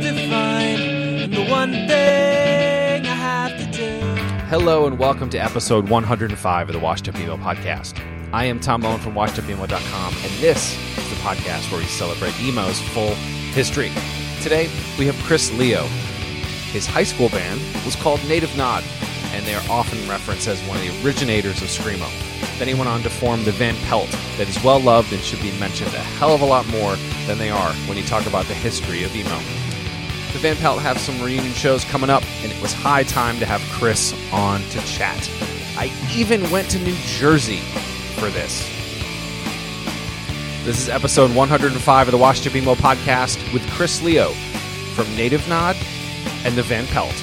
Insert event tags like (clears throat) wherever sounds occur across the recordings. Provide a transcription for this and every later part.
To find the one thing I have to do. Hello and welcome to episode 105 of the Washed Up Emo podcast. I am Tom Owen from washedupemo.com, and this is the podcast where we celebrate emo's full history. Today, we have Chris Leo. His high school band was called Native Nod, and they are often referenced as one of the originators of Screamo. Then he went on to form the Van Pelt, that is well loved and should be mentioned a hell of a lot more than they are when you talk about the history of emo. The Van Pelt have some reunion shows coming up, and it was high time to have Chris on to chat. I even went to New Jersey for this. This is episode 105 of the Up Emo podcast with Chris Leo from Native Nod and the Van Pelt.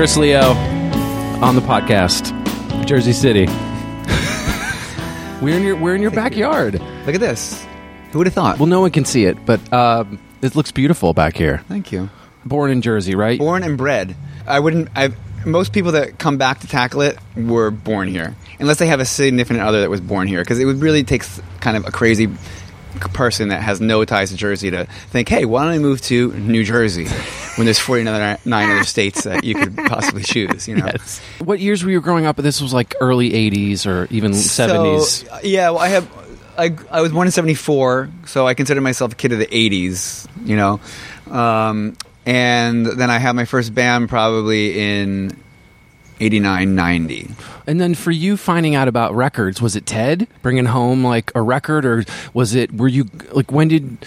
Chris Leo on the podcast, Jersey City. we're in your we're in your backyard. Look at this. Who would have thought? Well, no one can see it, but um, it looks beautiful back here. Thank you. Born in Jersey, right? Born and bred. I wouldn't. I most people that come back to tackle it were born here, unless they have a significant other that was born here, because it would really take s- kind of a crazy person that has no ties to Jersey to think, hey, why don't I move to New Jersey when there's 49 other states that you could possibly choose? You know. Yes. What years were you growing up? This was like early '80s or even '70s. Yeah, well, I have. I, I was born in '74, so I consider myself a kid of the '80s. You know, um, and then I had my first band probably in '89, '90. And then for you finding out about records, was it Ted bringing home like a record, or was it? Were you like when did?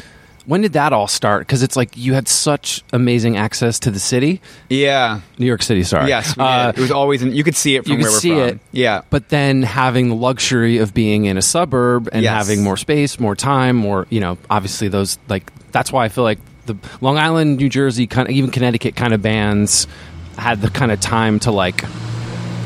When did that all start? Because it's like you had such amazing access to the city, Yeah. New York City. Sorry, Yes, Uh, it was always. In, you could see it from you could where we're see from. it. Yeah. But then having the luxury of being in a suburb and Yes. having more space, more time, more you know, obviously those like that's why I feel like the Long Island, New Jersey, kind of even Connecticut kind of bands had the kind of time to like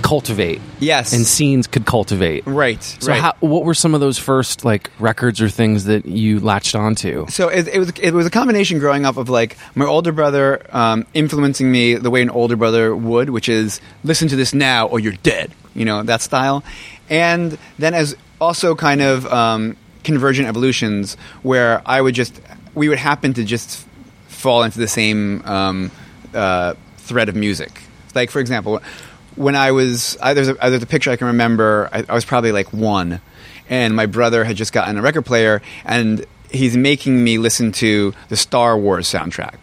cultivate Yes. and scenes could cultivate. right. So right. how, what were some of those first like records or things that you latched onto? So it, it was it was a combination growing up of like my older brother um, influencing me the way an older brother would, which is listen to this now or you're dead, you know that style, and then as also kind of um, convergent evolutions where I would just we would happen to just fall into the same um, uh, thread of music. Like for example, when I was I, there's a there's a picture I can remember. I, I was probably like one, and my brother had just gotten a record player, and he's making me listen to the Star Wars soundtrack.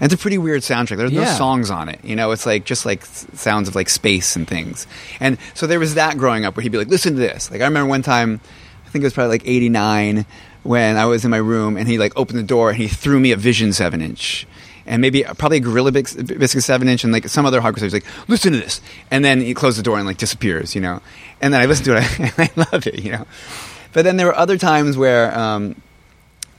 And it's a pretty weird soundtrack. There's no songs on it. You know, it's like just like sounds of like space and things. And so there was that growing up where he'd be like, "Listen to this." Like I remember one time, I think it was probably like '89 when I was in my room, and he like opened the door and he threw me a Vision seven inch. And maybe probably a Gorilla Bis- Biscuit seven inch and like some other hardcore. So he's like, "Listen to this," and then he closed the door and like disappears, you know. And then I listened to it (laughs) and I loved it, you know. But then there were other times where um,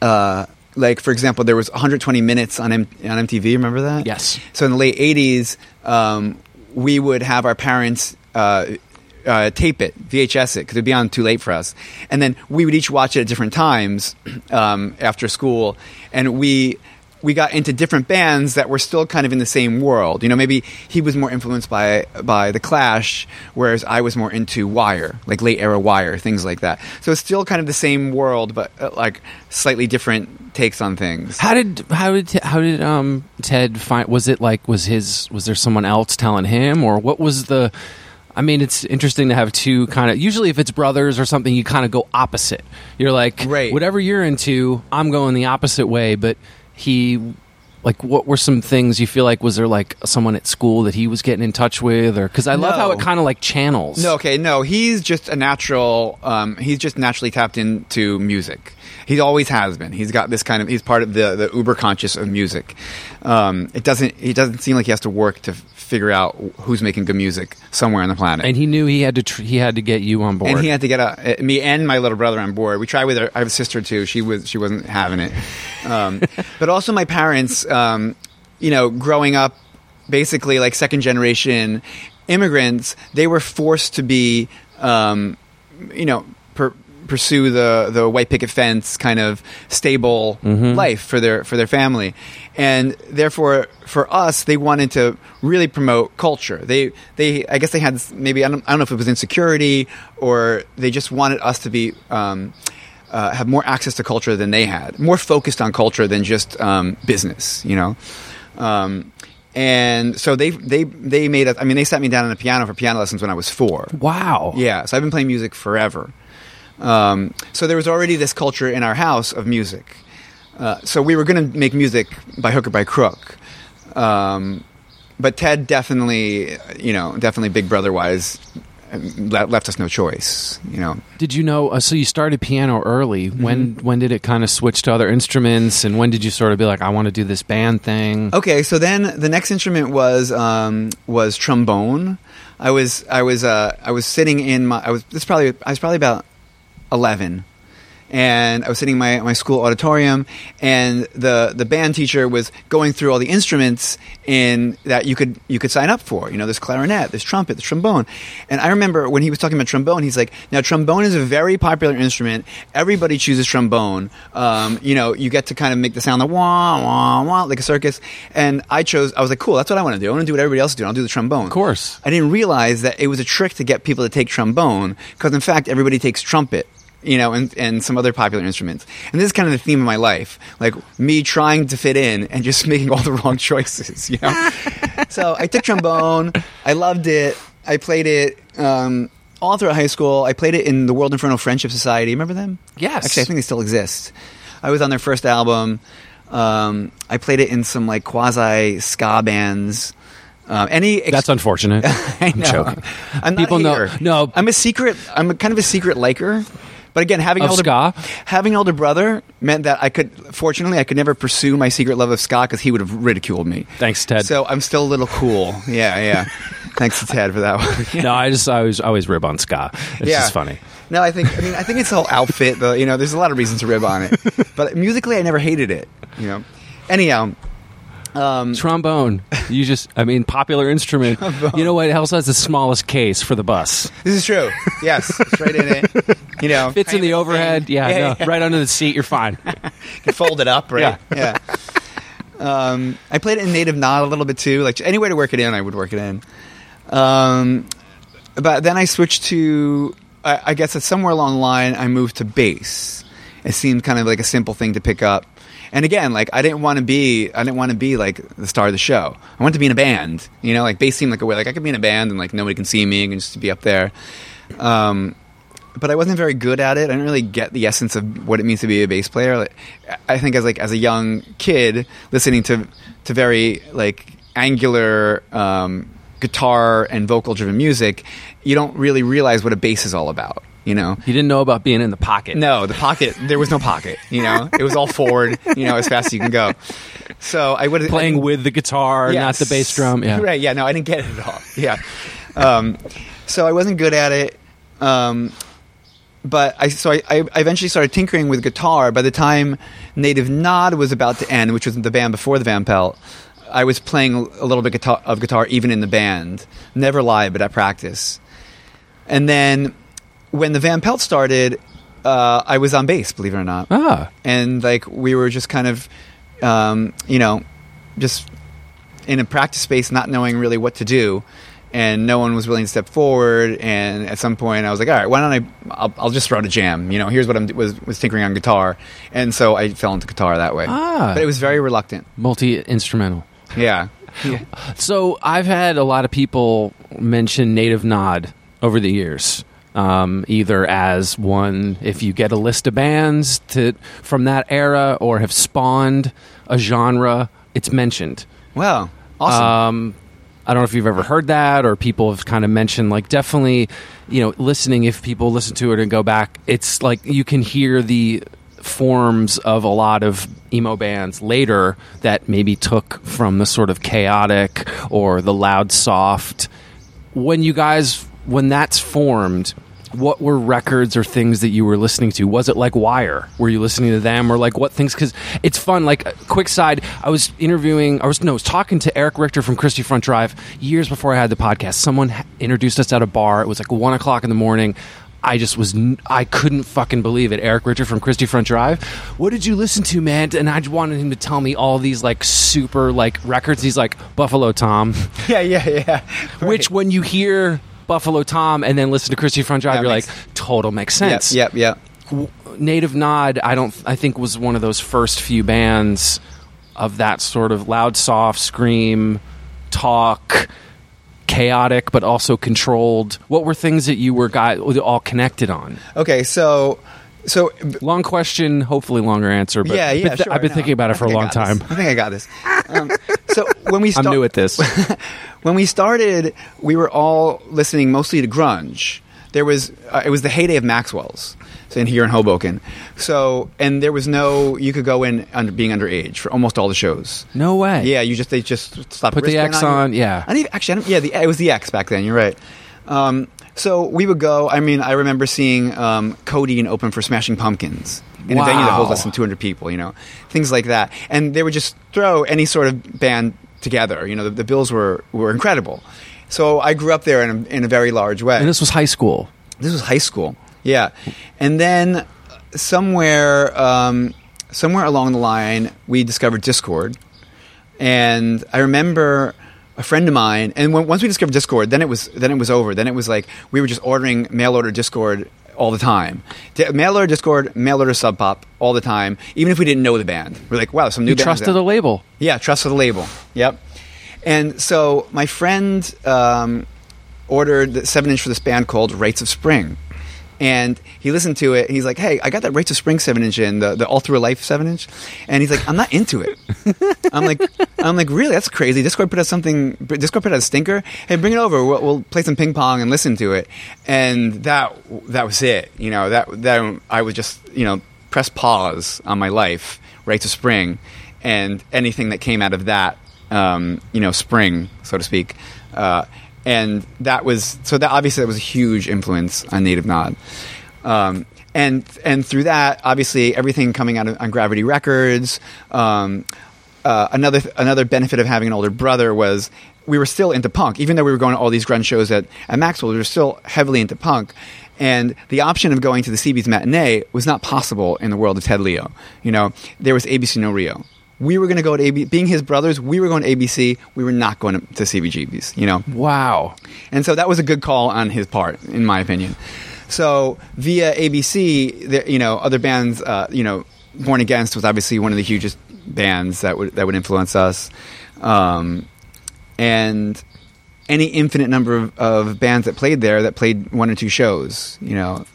uh, like for example, there was 120 minutes on M- on MTV. Remember that? Yes. So in the late 80s, um, we would have our parents. Uh, uh, tape it, VHS it, because it'd be on too late for us. And then we would each watch it at different times (clears throat) um, after school. And we we got into different bands that were still kind of in the same world. You know, maybe he was more influenced by by the Clash, whereas I was more into Wire, like late era Wire, things like that. So it's still kind of the same world, but uh, like slightly different takes on things. How did how did how did um Ted find? Was it like was his was there someone else telling him or what was the? I mean, it's interesting to have two kind of. Usually, if it's brothers or something, you kind of go opposite. You're like, Right. whatever you're into, I'm going the opposite way. But he, like, what were some things you feel like? Was there like someone at school that he was getting in touch with, or because I love how it kind of like channels. No, okay, no, he's just a natural. Um, he's just naturally tapped into music. He always has been. He's got this kind of. He's part of the the uber conscious of music. Um, it doesn't. He doesn't seem like he has to work to figure out who's making good music somewhere on the planet. and he knew he had to tr- he had to get you on board. And he had to get a, uh, me and my little brother on board. We tried with her. I have a sister too. She was she wasn't having it. Um, (laughs) but also my parents, um, you know, growing up, basically like second generation immigrants, they were forced to be, um, you know, per, pursue the the white picket fence kind of stable life for their for their family, and therefore for us they wanted to really promote culture. They they I guess they had maybe I don't, I don't know if it was insecurity or they just wanted us to be. Um, uh, have more access to culture than they had, more focused on culture than just um, business, you know. Um, and so they they they made us. I mean, they sat me down on the piano for piano lessons when I was four. wow. Yeah, so I've been playing music forever. Um, so there was already this culture in our house of music. Uh, so we were going to make music by hook or by crook. Um, but Ted definitely, you know, definitely Big Brother wise, left us no choice. You know, Did you know? Uh, so you started piano early. Mm-hmm. When when did it kind of switch to other instruments, and when did you sort of be like, I want to do this band thing? Okay, so then the next instrument was um, was trombone. I was I was uh, I was sitting in my I was this probably I was probably about eleven, and I was sitting in my my school auditorium, and the the band teacher was going through all the instruments in that you could you could sign up for. You know, there's clarinet, there's trumpet, there's trombone, and I remember when he was talking about trombone, he's like, now trombone is a very popular instrument. Everybody chooses trombone. Um, you know, you get to kind of make the sound the wah wah wah like a circus, and I chose. I was like, cool, that's what I want to do. I want to do what everybody else is doing. I'll do the trombone. Of course. I didn't realize that it was a trick to get people to take trombone because, in fact, everybody takes trumpet, you know, and, and some other popular instruments. And this is kind of the theme of my life, like me trying to fit in and just (laughs) making all the wrong choices, you know. (laughs) so I took trombone. I loved it. I played it. Um, all throughout high school, I played it in the World Inferno Friendship Society. Remember them? Yes. Actually, I think they still exist. I was on their first album. Um, I played it in some like quasi ska bands. Um, any ex- That's unfortunate. (laughs) I I'm joking. I'm not People a know- no. I'm a secret. I'm a kind of a secret liker. But again, having Of an older ska? having an older brother meant that I could. Fortunately, I could never pursue my secret love of ska because he would have ridiculed me. Thanks, Ted. So I'm still a little cool. Yeah, yeah. (laughs) Thanks to Ted for that one. (laughs) No, I just I always I always rib on ska. It's yeah. just funny. No, I think. I mean, I think it's the whole outfit. The you know, there's a lot of reasons to rib on it. (laughs) But musically, I never hated it. You know. Anyhow, Trombone. You just I mean popular instrument. You know what? It also has the smallest case for the bus. this is true. Yes, straight in it. You know, Fits in the overhead. Yeah, Yeah, no, yeah. right under the seat. You're fine. (laughs) can fold it up, right? Yeah. Yeah. Um, I played it in Native Nod a little bit too. Like any way to work it in, I would work it in. Um, but then I switched to, I, I guess, it's somewhere along the line, I moved to bass. It seemed kind of like a simple thing to pick up. And again, like I didn't want to be, I didn't want to be like the star of the show. I wanted to be in a band. You know, like bass seemed like a way, like I could be in a band and like nobody can see me and just be up there. Um, but I wasn't very good at it. I didn't really get the essence of what it means to be a bass player. Like, I think as like as a young kid, listening to to very like angular um, guitar and vocal driven music, you don't really realize what a bass is all about. You know. You didn't know about being in the pocket. No, the pocket. There was no pocket. You know, it was all forward. You know, as fast as you can go. So I would Playing with the guitar, not the bass drum. Yeah. Right. Yeah. No, I didn't get it at all. Yeah. Um, so I wasn't good at it. Um, but I so I, I eventually started tinkering with guitar. By the time Native Nod was about to end, which was the band before the Van Pelt, I was playing a little bit guitar, of guitar even in the band. Never live, but at practice. And then when the Van Pelt started, uh, I was on bass, believe it or not. Ah. And like we were just kind of, um, you know, just in a practice space, not knowing really what to do. And no one was willing to step forward. And at some point, I was like, "All right, why don't I? I'll, I'll just throw out a jam. You know, here's what I was was tinkering on guitar." And so I fell into guitar that way. Ah. But it was very reluctant. Multi instrumental. Yeah. So I've had a lot of people mention Native Nod over the years. Um, either as one, if you get a list of bands to from that era, or have spawned a genre, it's mentioned. Wow. Awesome. Um, I don't know if you've ever heard that, or people have kind of mentioned, like, definitely, you know, listening. If people listen to it and go back, it's like you can hear the forms of a lot of emo bands later that maybe took from the sort of chaotic or the loud soft. When you guys, when that's formed, what were records or things that you were listening to? Was it like Wire? Were you listening to them or like what things? Because it's fun. Like, quick side, I was interviewing, I was, no, I was talking to Eric Richter from Christie Front Drive years before I had the podcast. Someone introduced us at a bar. It was like one o'clock in the morning. I just was, I couldn't fucking believe it. Eric Richter from Christie Front Drive. What did you listen to, man? And I just wanted him to tell me all these like super like records. He's like, Buffalo Tom. (laughs) yeah, yeah, yeah. Which, when you hear Buffalo Tom and then listen to Christie Front Drive, you're makes- like, total makes sense. yep, yep. W- Native Nod, I don't, I think was one of those first few bands of that sort of loud, soft, scream, talk, chaotic, but also controlled. What were things that you were got all connected on? Okay, so so Long question, hopefully longer answer. But yeah, yeah. but th- sure, I've been no, thinking about it for a long got this. time. I think I got this. Um, (laughs) so when we I'm new at this. (laughs) when we started, we were all listening mostly to grunge. There was uh, it was the heyday of Maxwell's in here in Hoboken. So and there was no you could go in under being underage for almost all the shows. no way. Yeah, you just they just stopped Put the X you. on, yeah. I didn't, actually, I yeah, the, it was the X back then. You're right. Um, so we would go. I mean, I remember seeing um, Codeine open for Smashing Pumpkins in a venue that holds Wow. less than 200 people. You know, things like that, and they would just throw any sort of band together. You know, the, the bills were were incredible. So I grew up there in a, in a very large way. And this was high school. This was high school. Yeah, and then somewhere um, somewhere along the line, we discovered Dischord, and I remember a friend of mine. And when, once we discovered Dischord, then it was then it was over. Then it was like we were just ordering mail order Dischord all the time. Di- mail order Dischord, mail order Sub Pop all the time, even if we didn't know the band. We're like, wow, some new You trusted the label. Yeah, trust for the label. Yep. And so my friend um, ordered the seven inch for this band called Rites of Spring. And he listened to it and he's like, Hey, I got that of Spring seven inch in, the, the All Through Life seven inch. And he's like, I'm not into it. (laughs) I'm like, I'm like, really? That's crazy. Dischord put out something, Dischord put out a stinker. Hey, bring it over. We'll, we'll play some ping pong and listen to it. And that, that was it. You know, that, that I would just, you know, press pause on my life, of Spring, and anything that came out of that, um, you know, spring, so to speak. Uh, and that was so that obviously that was a huge influence on Native Nod. Um, and and through that, obviously, everything coming out of, on Gravity Records. Um, uh, another another benefit of having an older brother was we were still into punk, even though we were going to all these grunge shows at, at Maxwell. We were still heavily into punk, and the option of going to the CB's matinee was not possible in the world of Ted Leo. You know, there was ABC No Rio. We were going to go to AB, being his brothers. We were going to ABC. We were not going to, to CBGB's. You know, Wow. and so that was a good call on his part, in my opinion. So via ABC, there, you know, other bands, uh, you know, Born Against was obviously one of the hugest bands that would that would influence us, um, and any infinite number of, of bands that played there that played one or two shows, you know,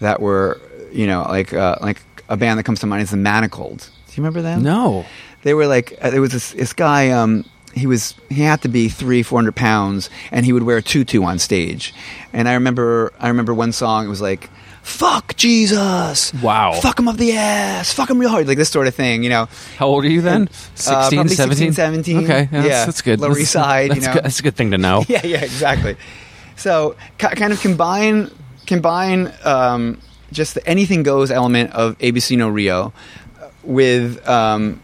that were, you know, like uh, like a band that comes to mind is the Manacled. Do you remember them? No. they were like uh, there was this, this guy um he was he had to be three four hundred pounds and he would wear a tutu on stage and i remember i remember one song it was like fuck jesus Wow. fuck him up the ass fuck him real hard like this sort of thing you know How old are you then? Uh, 16, probably 17? 16, 17. Okay, yeah, that's, Yeah. that's good. Lower That's- East Side, you That's, know. good. that's a good thing to know. (laughs) yeah yeah exactly so ki kind of combine combine um just the anything goes element of ABC No Rio uh, with um,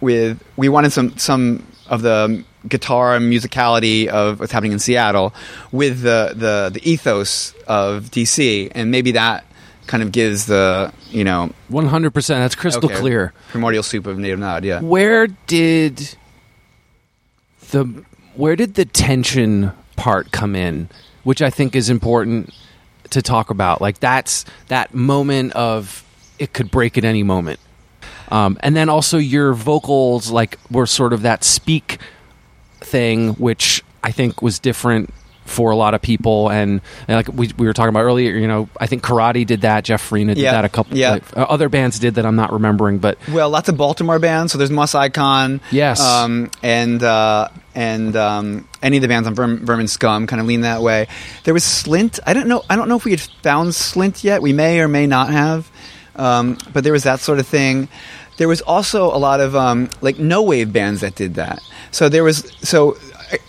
with we wanted some some of the guitar and musicality of what's happening in Seattle with the the, the ethos of DC and maybe that kind of gives the you know One hundred percent. That's crystal okay, clear. primordial soup of native nod yeah Where did the where did the tension part come in? Which I think is important to talk about. Like that's that moment of it could break at any moment. Um, and then also your vocals like were sort of that speak thing, which I think was different for a lot of people. And, and like we, we were talking about earlier, you know, I think Karate did that. Geoff Farina did Yeah. that. A couple, Yeah. like, uh, other bands did that. I'm not remembering, but Well, lots of Baltimore bands. So there's Moss Icon. Yes. Um, and uh, and um, any of the bands on Verm- Vermin Scum kind of lean that way. There was Slint. I don't know. I don't know if we had found Slint yet. We may or may not have. Um, but there was that sort of thing. There was also a lot of um, like no wave bands that did that. So there was so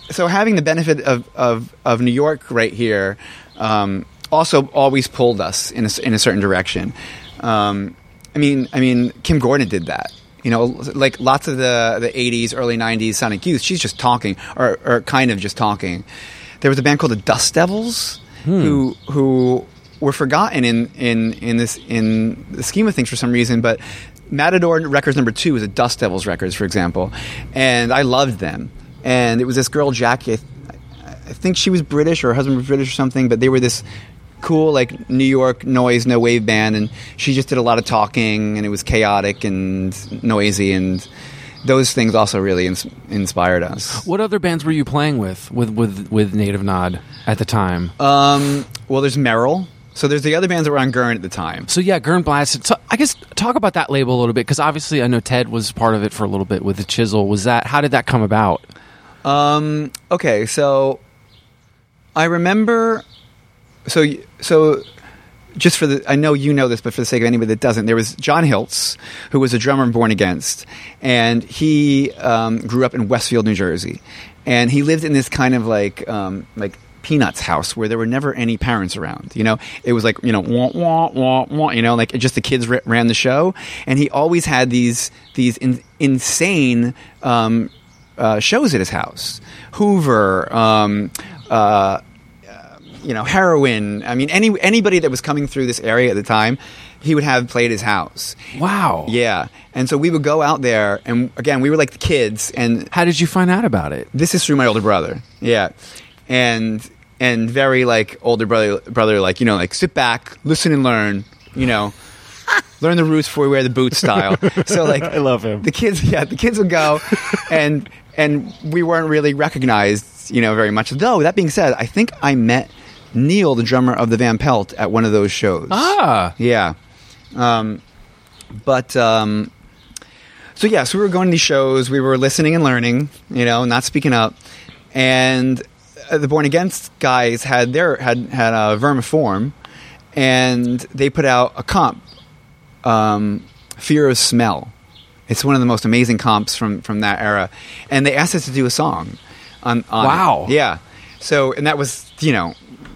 so having the benefit of of, of New York right here um, also always pulled us in a, in a certain direction. Um, I mean, I mean, Kim Gordon did that. You know, like lots of the the '80s, early '90s Sonic Youth. She's just talking, or, or kind of just talking. There was a band called the Dust Devils, who who were forgotten in in in this in the scheme of things for some reason, but. Matador Records number two was a Dust Devils Records, for example, and I loved them. And it was this girl Jackie. I, th- I think she was British or her husband was British or something, but they were this cool like New York noise no wave band, and she just did a lot of talking, and it was chaotic and noisy, and those things also really ins- inspired us. What other bands were you playing with with with, with Native Nod at the time? Um, well, there's Merel. So there's the other bands that were on Gern at the time. so yeah, Gern Blandsten. So I guess talk about that label a little bit because obviously I know Ted was part of it for a little bit with the Chisel. Was that how did that come about? Um, okay, so I remember. So so. Just for the, I know you know this, but for the sake of anybody that doesn't, there was John Hiltz, who was a drummer in Born Against, and he um, grew up in Westfield, New Jersey, and he lived in this kind of like um, like Peanuts house where there were never any parents around. You know, it was like you know wah wah wah wah. You know, like just the kids r- ran the show, and he always had these these in, insane um, uh, shows at his house. Hoover, um, uh, you know, heroin. I mean, any anybody that was coming through this area at the time, he would have played his house. Wow. Yeah, and so we would go out there, and again, we were like the kids, and How did you find out about it? this is through my older brother. Yeah, and and very like older brother brother like you know like sit back, listen and learn. You know. (laughs) Learn the roots before we wear the boots style. So like (laughs) I love him. The kids, yeah, the kids would go, and and we weren't really recognized, you know, very much. Though that being said, I think I met Neil, the drummer of the Van Pelt, at one of those shows. Ah, Yeah. Um, but um, so yeah, so we were going to these shows, we were listening and learning, you know, not speaking up, and the Born Against guys had their had had a vermiform, and they put out a comp, um, Fear of Smell. It's one of the most amazing comps from from that era, and they asked us to do a song. On, on it. Wow. yeah. So and that was you know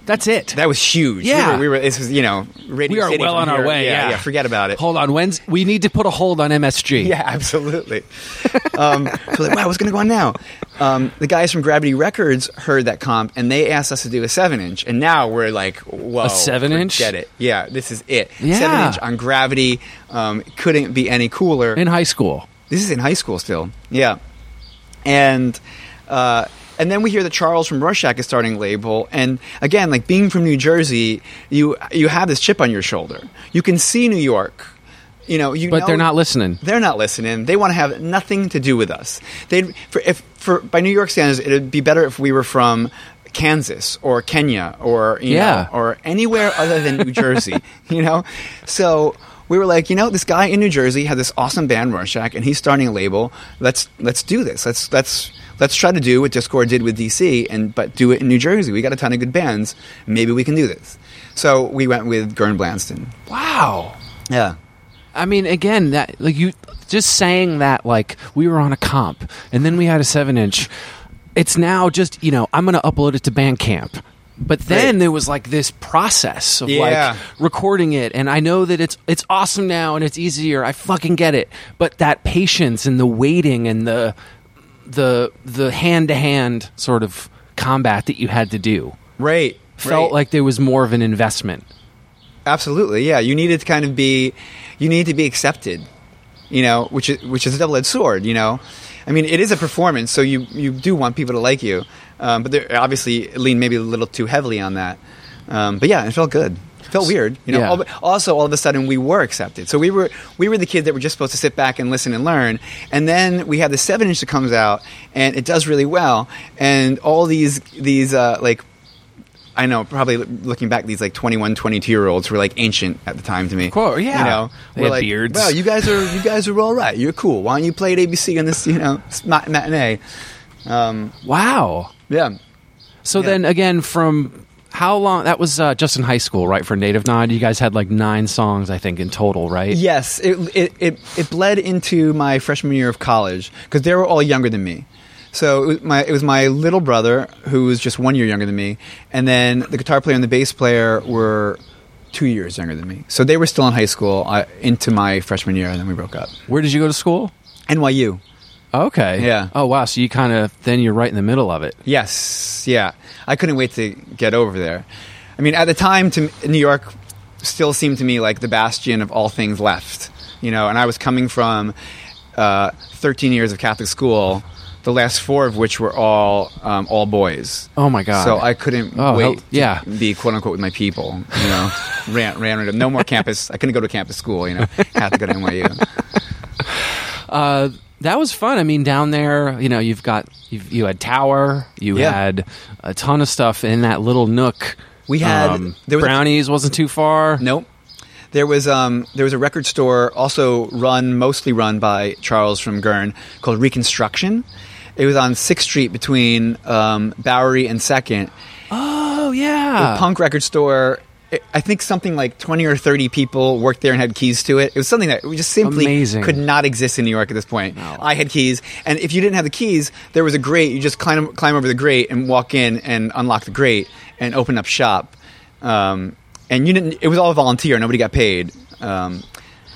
that's it. that was huge. Yeah. we were, we were this was you know Radio we are City well on our here. way. Yeah, Yeah, forget about it. Hold on. When's we need to put a hold on MSG? (laughs) Yeah, absolutely. um, so like, wow, what's going to go on now? Um, the guys from Gravity Records heard that comp, and they asked us to do a seven inch, and now we're like, whoa, A seven inch? Get it? Yeah, this is it. Yeah. Seven inch on Gravity um, couldn't be any cooler. In high school. This is in high school still. Yeah. And uh, and then we hear that Charles from Rorschach is starting a label. And again, like being from New Jersey, you you have this chip on your shoulder. You can see New York. You know, you But know- they're not listening. They're not listening. They want to have nothing to do with us. They for if for by New York standards, it'd be better if we were from Kansas or Kenya or you Yeah. know or anywhere other than New Jersey. (laughs) You know, so we were like, you know, this guy in New Jersey had this awesome band Rorschach, and he's starting a label. Let's let's do this. Let's let's let's try to do what Dischord did with DC, and but do it in New Jersey. We got a ton of good bands. Maybe we can do this. So we went with Gern Blandsten. Wow. Yeah. I mean, again, that like you just saying that like we were on a comp and then we had a seven inch. It's now just you know I'm going to upload it to Bandcamp. But then Right. there was like this process of Yeah. like recording it and i know that it's it's awesome now and it's easier i fucking get it but that patience and the waiting and the the the hand to hand sort of combat that you had to do Right. felt right. like there was more of an investment Absolutely, yeah. You needed to kind of be, you need to be accepted, you know, which is which is a double edged sword. You know, I mean, it is a performance, so you you do want people to like you, um, but they're obviously leaned maybe a little too heavily on that. Um, but yeah, it felt good. It felt weird, you know. Yeah. Al- Also, all of a sudden, we were accepted. So we were we were the kids that were just supposed to sit back and listen and learn. And then we have the seven inch that comes out, and it does really well. And all these these uh, like I know, probably looking back, these like 21, 22 year olds were like ancient at the time to me. Cool, yeah. You know, They we're had like, beards. Well, you guys are you guys are all right. You're cool. Why don't you play at ABC on this, you know, mat- matinee? Um, wow yeah. so Yeah. then again from how long that was uh, just in high school right for native nod you guys had like nine songs i think in total right Yes, it, it, it, it bled into my freshman year of college because they were all younger than me. So it was, my, it was my little brother who was just one year younger than me, and then the guitar player and the bass player were two years younger than me. So they were still in high school uh, into my freshman year, and then we broke up. where did you go to school NYU. Okay Yeah. oh wow so you kind of then you're right in the middle of it Yes, yeah. I couldn't wait to get over there. I mean, at the time, to New York still seemed to me like the bastion of all things left. You know, and I was coming from uh, 13 years of Catholic school, the last four of which were all um, all boys. Oh my God. So I couldn't Oh, wait. hell- to yeah. be quote unquote with my people. You know, (laughs) ran ran no more campus. I couldn't go to campus school. You know, had to go to NYU. (laughs) Uh, that was fun. I mean, down there, you know, you've got you've, you had Tower, you Yeah. had a ton of stuff in that little nook. We had- um, there was a- brownies wasn't too far. Nope. There was um, there was a record store also run mostly run by Charles from Gern called Reconstruction. It was on Sixth Street between um, Bowery and Second. Oh yeah, A punk record store. I- think something like twenty or thirty people worked there and had keys to it. It was something that just simply Amazing. could not exist in New York at this point. I had keys, and if you didn't have the keys, there was a grate. You just climb climb over the grate and walk in and unlock the grate and open up shop. Um, and you didn't. It was all volunteer. Nobody got paid. Um,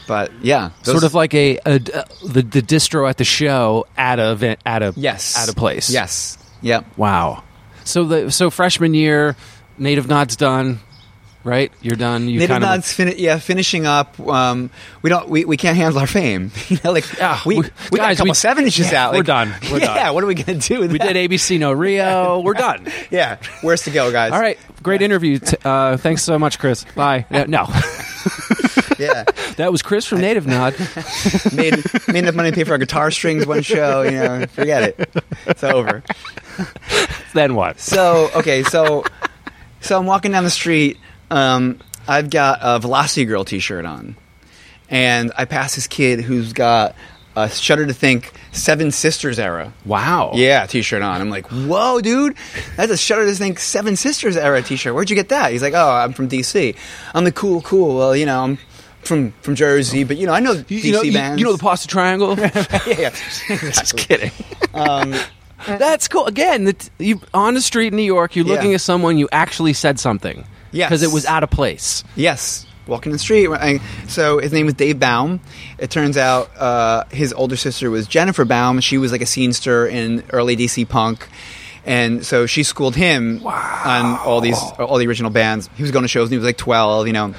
but yeah, those- sort of like a, a, uh, the the distro at the show at a event at a yes at a place. Yes. Yep. Wow. So the so freshman year, native nods done, right? You're done. You Native kind Nods, fin- yeah, finishing up. Um, we don't. We, we can't handle our fame. (laughs) you know, like Yeah, we, we- we, got a guys, couple we- seven inches yeah, out. we're done. We're (laughs) yeah, done. what are we gonna do? With we that? did ABC No Rio. (laughs) We're done. Yeah, where's to go, guys? All right, great interview. T- uh, thanks so much, Chris. Bye. Uh, no, Yeah, that was Chris from Native Nod. made made enough money to pay for our guitar strings one show. You know, forget it. It's over. then what? So okay, so so I'm walking down the street. Um, I've got a Velocity Girl T-shirt on, and I pass this kid who's got a Shudder to Think Seven Sisters era. Wow. Yeah, t-shirt on. I'm like, whoa, dude, that's a Shudder to Think Seven Sisters era t-shirt. Where'd you get that? He's like, oh, I'm from DC. I'm like, cool, cool. Well, you know, I'm from from Jersey, but you know, I know You, DC you know, you, bands. you know the Pasta Triangle. (laughs) yeah, yeah. (laughs) Just kidding. Um, That's cool. Again, the, you on the street in New York, you're Yeah. looking at someone you actually said something. Yes. because it was out of place. Yes, walking in the street. So his name was Dave Baum. It turns out uh, his older sister was Jennifer Baum. She was like a scenester in early DC punk, and so she schooled him on all these all the original bands. He was going to shows. and He was like twelve, you know.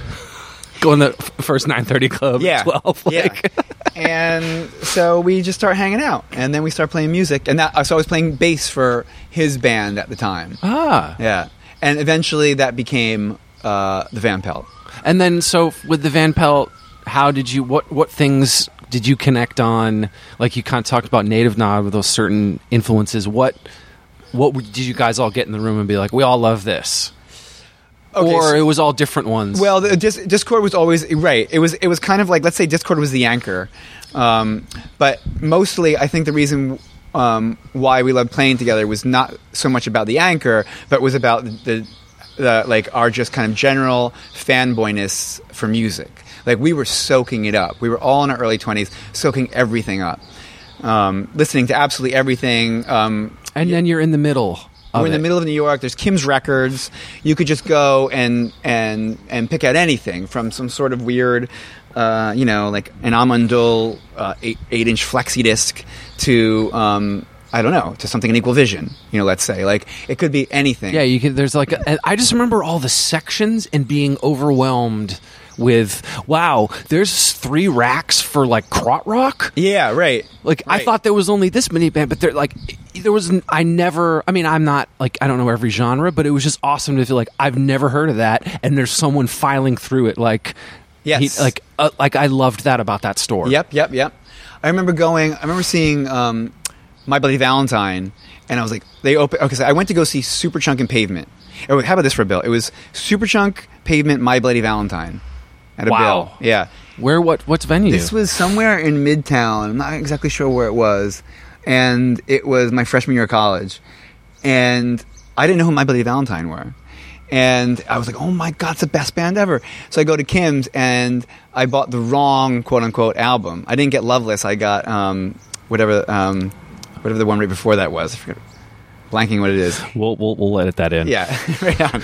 Going to the first 9:30 club. Yeah, at 12. Like, yeah. (laughs) and so we just start hanging out, and then we start playing music. And that so I was playing bass for his band at the time. ah. Yeah, and eventually that became uh, the Van Pelt. And then, so with the Van Pelt, how did you? What what things did you connect on? Like you kind of talked about Native Nod with those certain influences. What what did you guys all get in the room and be like, we all love this, Okay, or so- it was all different ones? Well, the Dis- Dischord was always right. It was it was kind of like let's say Dischord was the anchor, um, but mostly I think the reason um, why we loved playing together was not so much about the anchor, but was about the, the like our just kind of general fanboyness for music. Like we were soaking it up. We were all in our early twenties, soaking everything up, um, listening to absolutely everything. Um, and then you're in the middle. of We're in the it. middle of New York. There's Kim's Records. You could just go and and and pick out anything from some sort of weird, uh, you know, like an Amundul uh, eight, eight inch flexi disc to. Um, I don't know, to something in Equal Vision, you know, let's say. Like, it could be anything. Yeah, you could. There's like, a, I just remember all the sections and being overwhelmed with, wow, there's three racks for like krautrock. Yeah, right. Like I thought there was only this many band, but there like there was. I never. I mean, I'm not like I don't know every genre, but it was just awesome to feel like I've never heard of that, and there's someone filing through it. Like, Yes. he, like uh, like I loved that about that store. Yep, yep, yep. I remember going. I remember seeing um, My Bloody Valentine, and I was like, they open. Okay, so I went to go see Superchunk and Pavement. Oh, how about this for a bill? It was Superchunk, Pavement, My Bloody Valentine, at a Wow. bill. Yeah, Where what what's venue? this was somewhere in Midtown. I'm not exactly sure where it was, and it was my freshman year of college, and I didn't know who My Bloody Valentine were. And I was like, "Oh my god, it's the best band ever!" So I go to Kim's and I bought the wrong quote unquote album. I didn't get Loveless. I got um, whatever um, whatever the one right before that was. I forget, blanking what it is. we'll, we'll we'll edit that in. Yeah, (laughs) right on.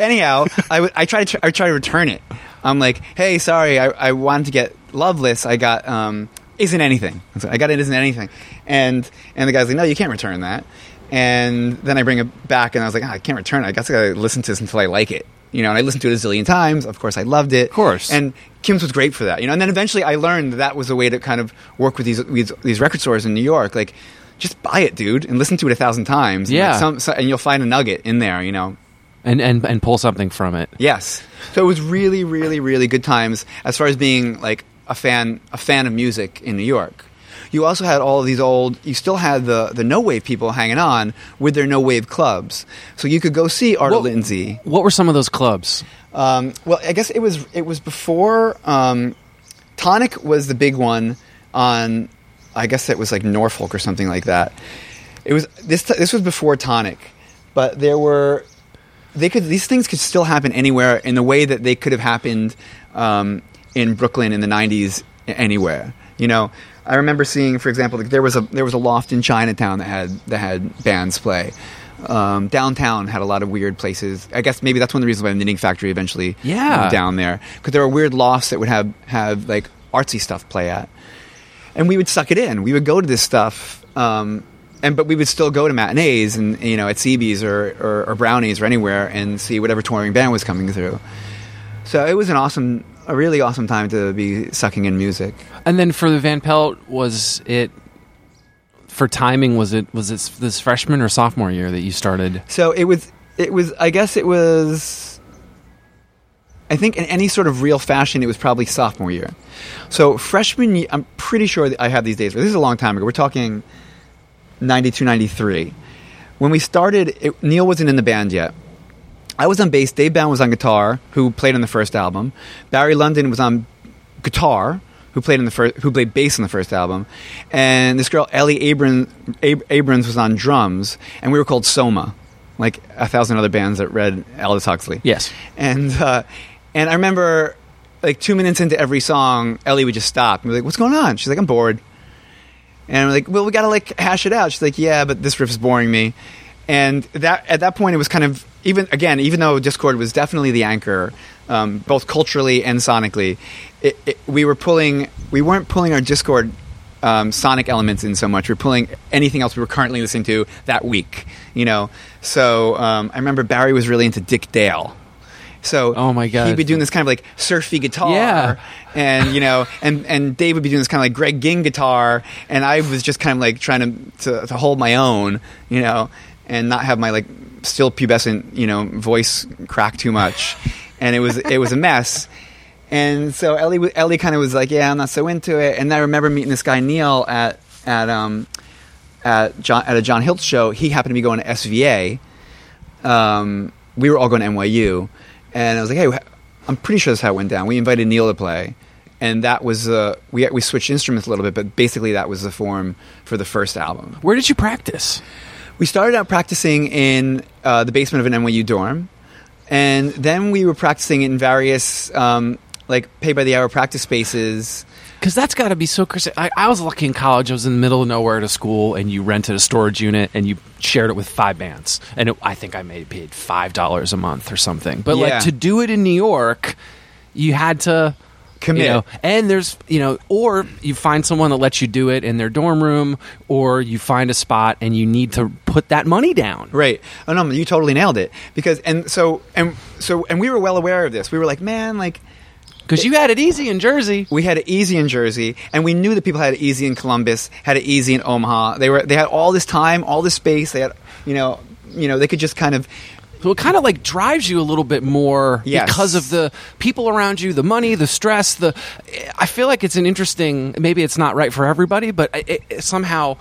Anyhow, I, w- I try to tr- I try to return it. I'm like, hey, sorry, I, I wanted to get Loveless. I got um, isn't anything. I got it isn't anything, and and the guy's like, no, you can't return that. And then I bring it back, and I was like, ah, I can't return it. I guess I gotta listen to this until I like it. You know, and I listened to it a zillion times. Of course, I loved it. Of course. And Kim's was great for that. You know, and then eventually I learned that, that was a way to kind of work with these these, these record stores in New York. Like, just buy it, dude, and listen to it a thousand times. And, like, Yeah. some, so, and you'll find a nugget in there. You know. and and and pull something from it. Yes. So it was really, really, really good times as far as being like a fan, a fan of music in New York. You also had all of these old. You still had the the no wave people hanging on with their no wave clubs. So you could go see Art What- Lindsay. What were some of those clubs? Um, well, I guess it was it was before um, Tonic was the big one on. I guess it was like Norfolk or something like that. It was this. This was before Tonic, but there were they could these things could still happen anywhere in the way that they could have happened um, in Brooklyn in the '90s anywhere. You know, I remember seeing, for example, like there was a there was a loft in Chinatown that had that had bands play. Um, downtown had a lot of weird places. I guess maybe that's one of the reasons why the Knitting Factory eventually Yeah. moved down there because there were weird lofts that would have have like artsy stuff play at and we would suck it in. We would go to this stuff, um, and but we would still go to matinees and you know at CB's or, or, or Brownies or anywhere and see whatever touring band was coming through. So it was an awesome, a really awesome time to be sucking in music. And then for the Van Pelt, was it for timing? Was it was it this freshman or sophomore year that you started? So it was, it was. I guess it was. I think in any sort of real fashion, it was probably sophomore year. So freshman year, I'm pretty sure I have these days. But this is a long time ago. We're talking 92, 93. When we started, it, Neil wasn't in the band yet. I was on bass. Dave Baum was on guitar, who played on the first album. Barry London was on guitar, who played in the first, who played bass on the first album, and this girl Ellie Abrams, Ab- Abrams was on drums, and we were called Soma, like a thousand other bands that read Aldous Huxley. Yes. and uh, and I remember like two minutes into every song, Ellie would just stop and be like, "What's going on?" She's like, "I'm bored." And I'm like, well, we gotta like hash it out. She's like, yeah, but this riff is boring me. And that at that point, it was kind of even again, even though Dischord was definitely the anchor, um, both culturally and sonically, it, it, we were pulling. We weren't pulling our Dischord um, sonic elements in so much. We were pulling anything else we were currently listening to that week. You know, so um, I remember Barry was really into Dick Dale. So Oh my God. he'd be doing this kind of like surfy guitar, Yeah. and you know, and and Dave would be doing this kind of like Greg Ginn guitar, and I was just kind of like trying to, to to hold my own, you know, and not have my like still pubescent, you know, voice crack too much, and it was it was a mess. And so Ellie Ellie kind of was like, yeah, I'm not so into it. And I remember meeting this guy Neil at at um at John at a John Hilt show. He happened to be going to SVA. Um, we were all going to NYU, and I was like, hey, I'm pretty sure that's how it went down. We invited Neil to play, and that was uh, we we switched instruments a little bit, but basically that was the form for the first album. Where did you practice? We started out practicing in uh, the basement of an NYU dorm, and then we were practicing in various um, like pay by the hour practice spaces Because that's got to be so crazy. I, I was lucky in college. I was in the middle of nowhere at a school, and you rented a storage unit and you shared it with five bands. And it, I think I made paid five dollars a month or something. But Yeah. like to do it in New York, you had to Commit. You know, and there's you know, or you find someone that lets you do it in their dorm room, or you find a spot and you need to put that money down. Right. Oh no, you totally nailed it. Because and so and so and we were well aware of this. We were like, man, like Because you had it easy in Jersey. we had it easy in Jersey, and we knew that people had it easy in Columbus, had it easy in Omaha. They were they had all this time, all this space. They had, you know, you know, they could just kind of So it kind of like drives you a little bit more Yes. because of the people around you, the money, the stress. The I feel like it's an interesting. Maybe it's not right for everybody, but it, it, somehow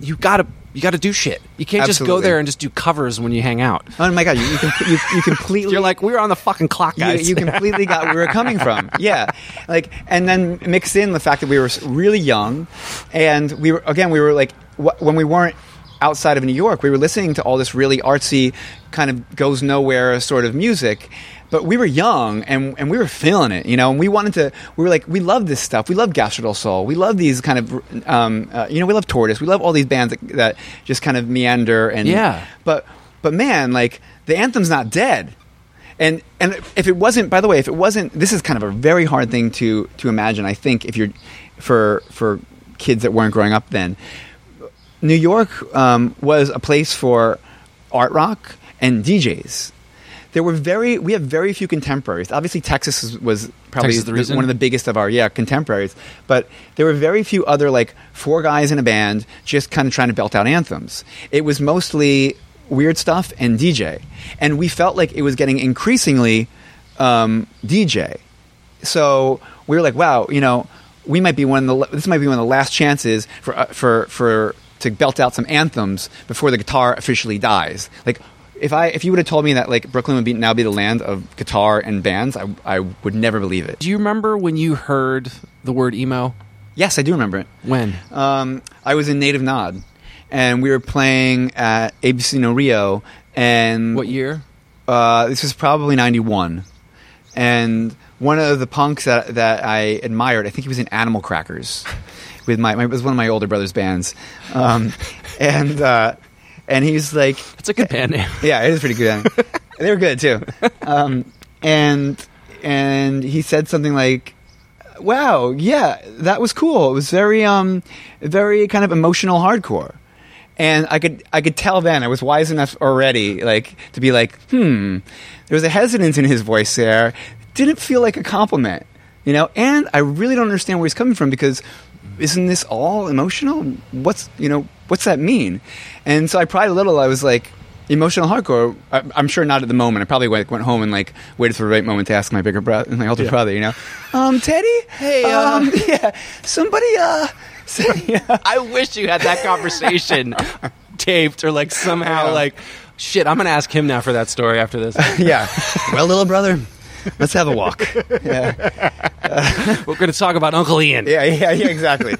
you gotta you gotta do shit. You can't just go there and just do covers when you hang out. oh my god, you you, com- you, you completely You're like we were on the fucking clock, guys. you completely got where we were coming from. (laughs) Yeah, like and then mix in the fact that we were really young, and we were again we were like wh- when we weren't outside of New York, we were listening to all this really artsy kind of goes nowhere sort of music. But we were young and, and we were feeling it, you know. And we wanted to. We were like, we love this stuff. We love Gastr del Sol. We love these kind of, um, uh, you know, we love Tortoise. We love all these bands that, that just kind of meander and Yeah. But but man, like the anthem's not dead. And and if it wasn't, by the way, if it wasn't, this is kind of a very hard thing to to imagine. I think if you're for for kids that weren't growing up then, New York um, was a place for art rock and DJs. There were very we have very few contemporaries. Obviously, Texas was, was probably Texas one of the biggest of our yeah contemporaries. But there were very few other like four guys in a band just kind of trying to belt out anthems. It was mostly weird stuff and DJ, and we felt like it was getting increasingly um, DJ. So we were like, wow, you know, we might be one of the this might be one of the last chances for uh, for for to belt out some anthems before the guitar officially dies. Like if I if you would have told me that like Brooklyn would be now be the land of guitar and bands, I I would never believe it. Do you remember when you heard the word emo? Yes, I do remember it. When? Um, I was in Native Nod, and we were playing at ABC No Rio, and What year? Uh, this was probably '91, and one of the punks that that I admired, I think he was in Animal Crackers, with my, my it was one of my older brother's bands, um, (laughs) and uh, and he's like, It's a good band name. (laughs) yeah, it is pretty good. (laughs) they were good too. Um, and and he said something like, "Wow, yeah, that was cool. It was very um very kind of emotional hardcore." And I could I could tell then I was wise enough already like to be like, "Hmm." There was a hesitance in his voice there. Didn't feel like a compliment, you know. And I really don't understand where he's coming from because isn't this all emotional? What's you know what's that mean? And so I pried a little. I was like, emotional hardcore. I, I'm sure not at the moment. I probably went, went home and like waited for the right moment to ask my bigger brother, my older brother. You know, um, Teddy, Hey, uh, um, (laughs) yeah, somebody, uh, (laughs) say, yeah. I wish you had that conversation (laughs) taped or like somehow like shit. I'm gonna ask him now for that story after this. yeah. Well, little brother, let's have a walk. (laughs) Yeah, We're gonna talk about Uncle Ian. yeah, yeah, yeah exactly.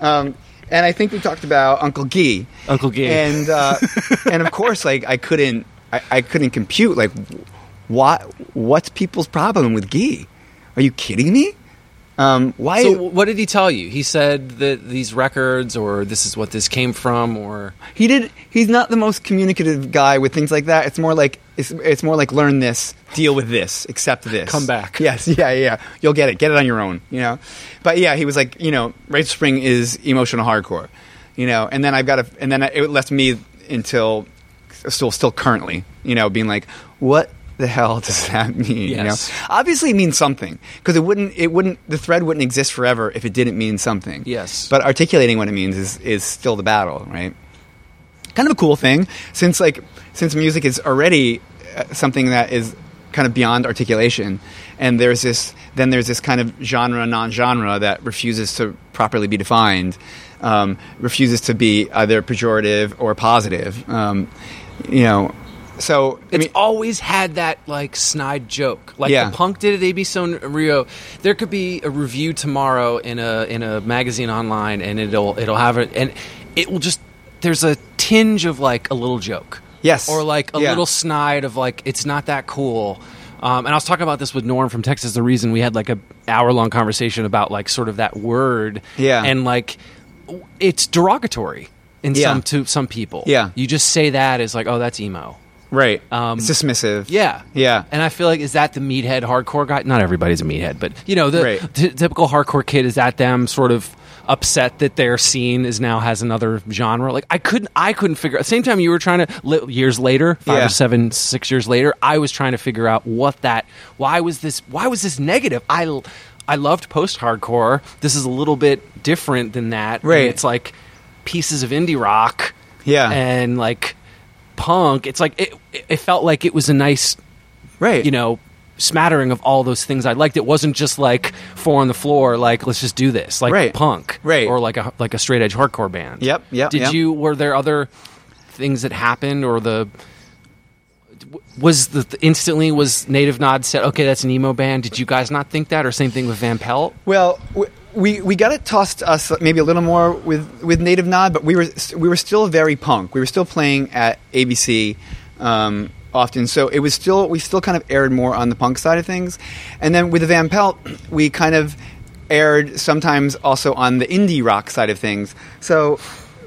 Um, and I think we talked about Uncle Gee. Uncle Gee. and uh, and of course, like I couldn't, I, I couldn't compute like what what's people's problem with Gee? Are you kidding me? Um, why? So what did he tell you? He said that these records, or this is what this came from, or he did. He's not the most communicative guy with things like that. It's more like it's, it's more like learn this, deal with this, accept this, Come back. (laughs) Yes, yeah, yeah. You'll get it. Get it on your own. You know. But yeah, he was like, you know, Right Spring is emotional hardcore. You know, and then I've got to, and then it left me until still still currently, you know, being like, what the hell does that mean? You know, obviously it means something because it wouldn't it wouldn't the thread wouldn't exist forever if it didn't mean something. Yes. but articulating what it means is is still the battle, right? Kind of a cool thing since like since music is already uh, something that is kind of beyond articulation and there's this then there's this kind of genre non-genre that refuses to properly be defined um, refuses to be either pejorative or positive um, you know so I it's mean, always had that like snide joke. Like Yeah. the punk did at ABC Rio. There could be a review tomorrow in a in a magazine online, and it'll it'll have it, and it will just there's a tinge of like a little joke. Yes. or like a Yeah. little snide of like it's not that cool. Um, and I was talking about this with Norm from Texas. The reason we had like a hour long conversation about like sort of that word, Yeah. and like it's derogatory in Yeah. some to some people. Yeah. you just say that as like, oh, that's emo. Right. Um, it's dismissive. Yeah, Yeah. And I feel like is that the meathead hardcore guy? Not everybody's a meathead, but you know the Right. t- typical hardcore kid is that them sort of upset that their scene is now has another genre. Like I couldn't, I couldn't figure. At the same time, you were trying to li- years later, five Yeah. or seven, six years later, I was trying to figure out what that. Why was this? Why was this negative? I, I loved post hardcore. This is a little bit different than that. Right. And it's like pieces of indie rock. Yeah. And like punk. It's like it, it felt like it was a nice Right. you know smattering of all those things I liked. It wasn't just like four on the floor, like let's just do this, like Right. punk, Right. or like a like a straight edge hardcore band. Yep, yep, Did yep. you? Were there other things that happened, or the was the, instantly was Native Nod said, okay, that's an emo band. Did you guys not think that, or same thing with Van Pelt? Well, w- we we got it tossed to us maybe a little more with with Native Nod, but we were we were still very punk. We were still playing at ABC um, often, so it was still we still kind of aired more on the punk side of things. And then with the Van Pelt, we kind of aired sometimes also on the indie rock side of things. So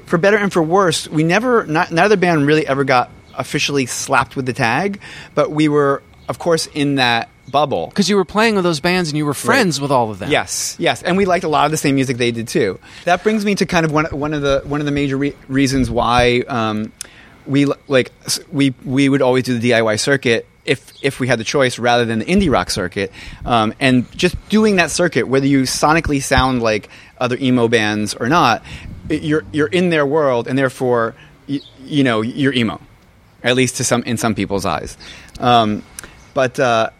for better and for worse, we never not, neither band really ever got officially slapped with the tag, but we were of course in that bubble. Because you were playing with those bands and you were friends with all of them. Yes, yes, and we liked a lot of the same music they did too. That brings me to kind of one one of the one of the major re- reasons why um, we like we we would always do the DIY circuit if if we had the choice rather than the indie rock circuit, um, and just doing that circuit, whether you sonically sound like other emo bands or not, it- you're you're in their world, and therefore y- you know you're emo, at least to some in some people's eyes. Um, but uh,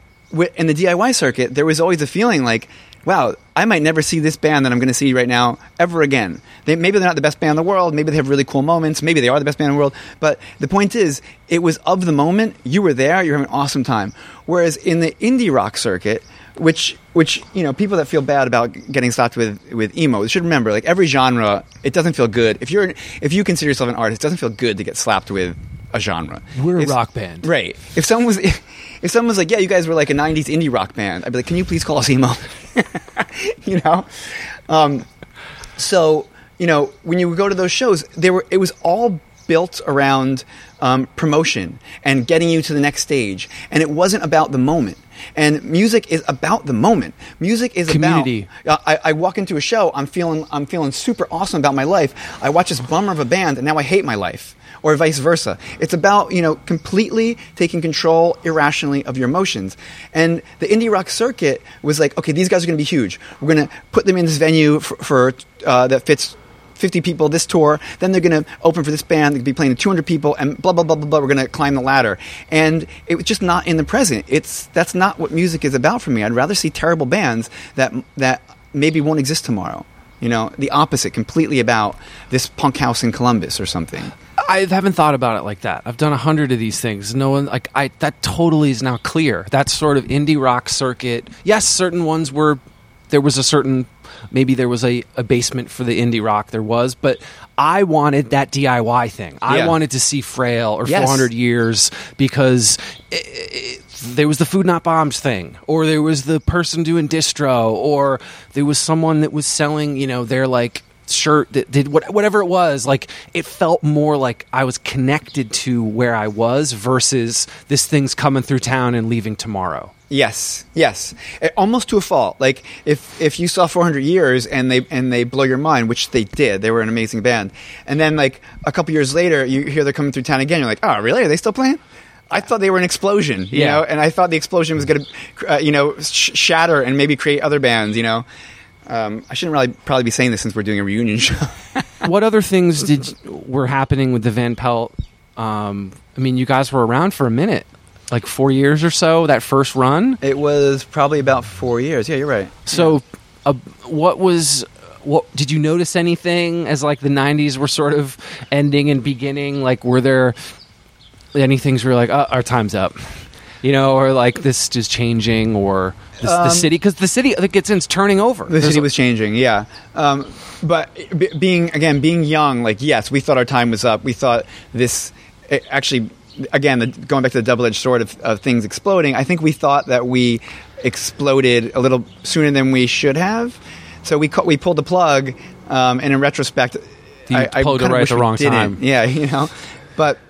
in the DIY circuit, there was always a feeling like, wow, I might never see this band that I'm going to see right now ever again. They, maybe they're not the best band in the world. Maybe they have really cool moments. Maybe they are the best band in the world. But the point is, it was of the moment. You were there. You're having an awesome time. Whereas in the indie rock circuit, which which you know people that feel bad about getting slapped with with emo should remember like every genre it doesn't feel good if you're if you consider yourself an artist it doesn't feel good to get slapped with a genre We're a rock band. right if someone was if (laughs) someone was like yeah you guys were like a 90s indie rock band i'd be like can you please call us emo? (laughs) You know? Um, so you know when you would go to those shows they were it was all built around um, promotion and getting you to the next stage. And it wasn't about the moment. And music is about the moment. Music is Community. about I, I walk into a show i'm feeling i'm feeling super awesome about my life. I watch this bummer of a band and now i hate my life or vice versa it's about you know completely taking control irrationally of your emotions and the indie rock circuit was like okay these guys are going to be huge we're going to put them in this venue for, for uh, that fits 50 people this tour. Then they're going to open for this band. They're going to be playing to 200 people, and blah blah blah blah blah. We're going to climb the ladder, and it was just not in the present. It's that's not what music is about for me. I'd rather see terrible bands that that maybe won't exist tomorrow. You know, the opposite, completely about this punk house in Columbus or something. I haven't thought about it like that. I've done a hundred of these things. No one like I. That totally is now clear. That sort of indie rock circuit. Yes, certain ones were. There was a certain. Maybe there was a, a basement for the indie rock. There was, but I wanted that DIY thing. I Yeah. wanted to see Frail or Yes. 400 Years because i i there was the Food Not Bombs thing, or there was the person doing distro, or there was someone that was selling, you know, they're like shirt that did what, whatever it was. Like it felt more like I was connected to where I was versus this thing's coming through town and leaving tomorrow. Yes, yes, Eh, almost to a fault. Like if if you saw 400 Years and they and they blow your mind, which they did, they were an amazing band, and then like a couple years later, you hear they're coming through town again. You're like, oh, really? Are they still playing? I thought they were an explosion, you Yeah. know, and I thought the explosion was going to, uh, you know, sh- shatter and maybe create other bands, you know. Um, I shouldn't really probably be saying this since we're doing a reunion (laughs) show. what other things did were happening with the Van Pelt? Um, I mean, you guys were around for a minute, like four years or so. That first run. it was probably about four years. Yeah, you're right. So, uh, what was what? Did you notice anything as like the '90s were sort of ending and beginning? Like, were there any things where you're like, oh, our time's up, you know, or like this is changing, or the, the city because the city that gets in's turning over. The There's city was changing, yeah. Um, but b- being again, being young, like yes, we thought our time was up. We thought this it, actually again, the, going back to the double-edged sword of, of things exploding, I think we thought that we exploded a little sooner than we should have. So we cu- we pulled the plug, um, and in retrospect, You I, I pulled it right at the wrong time. Yeah, (laughs) you know, but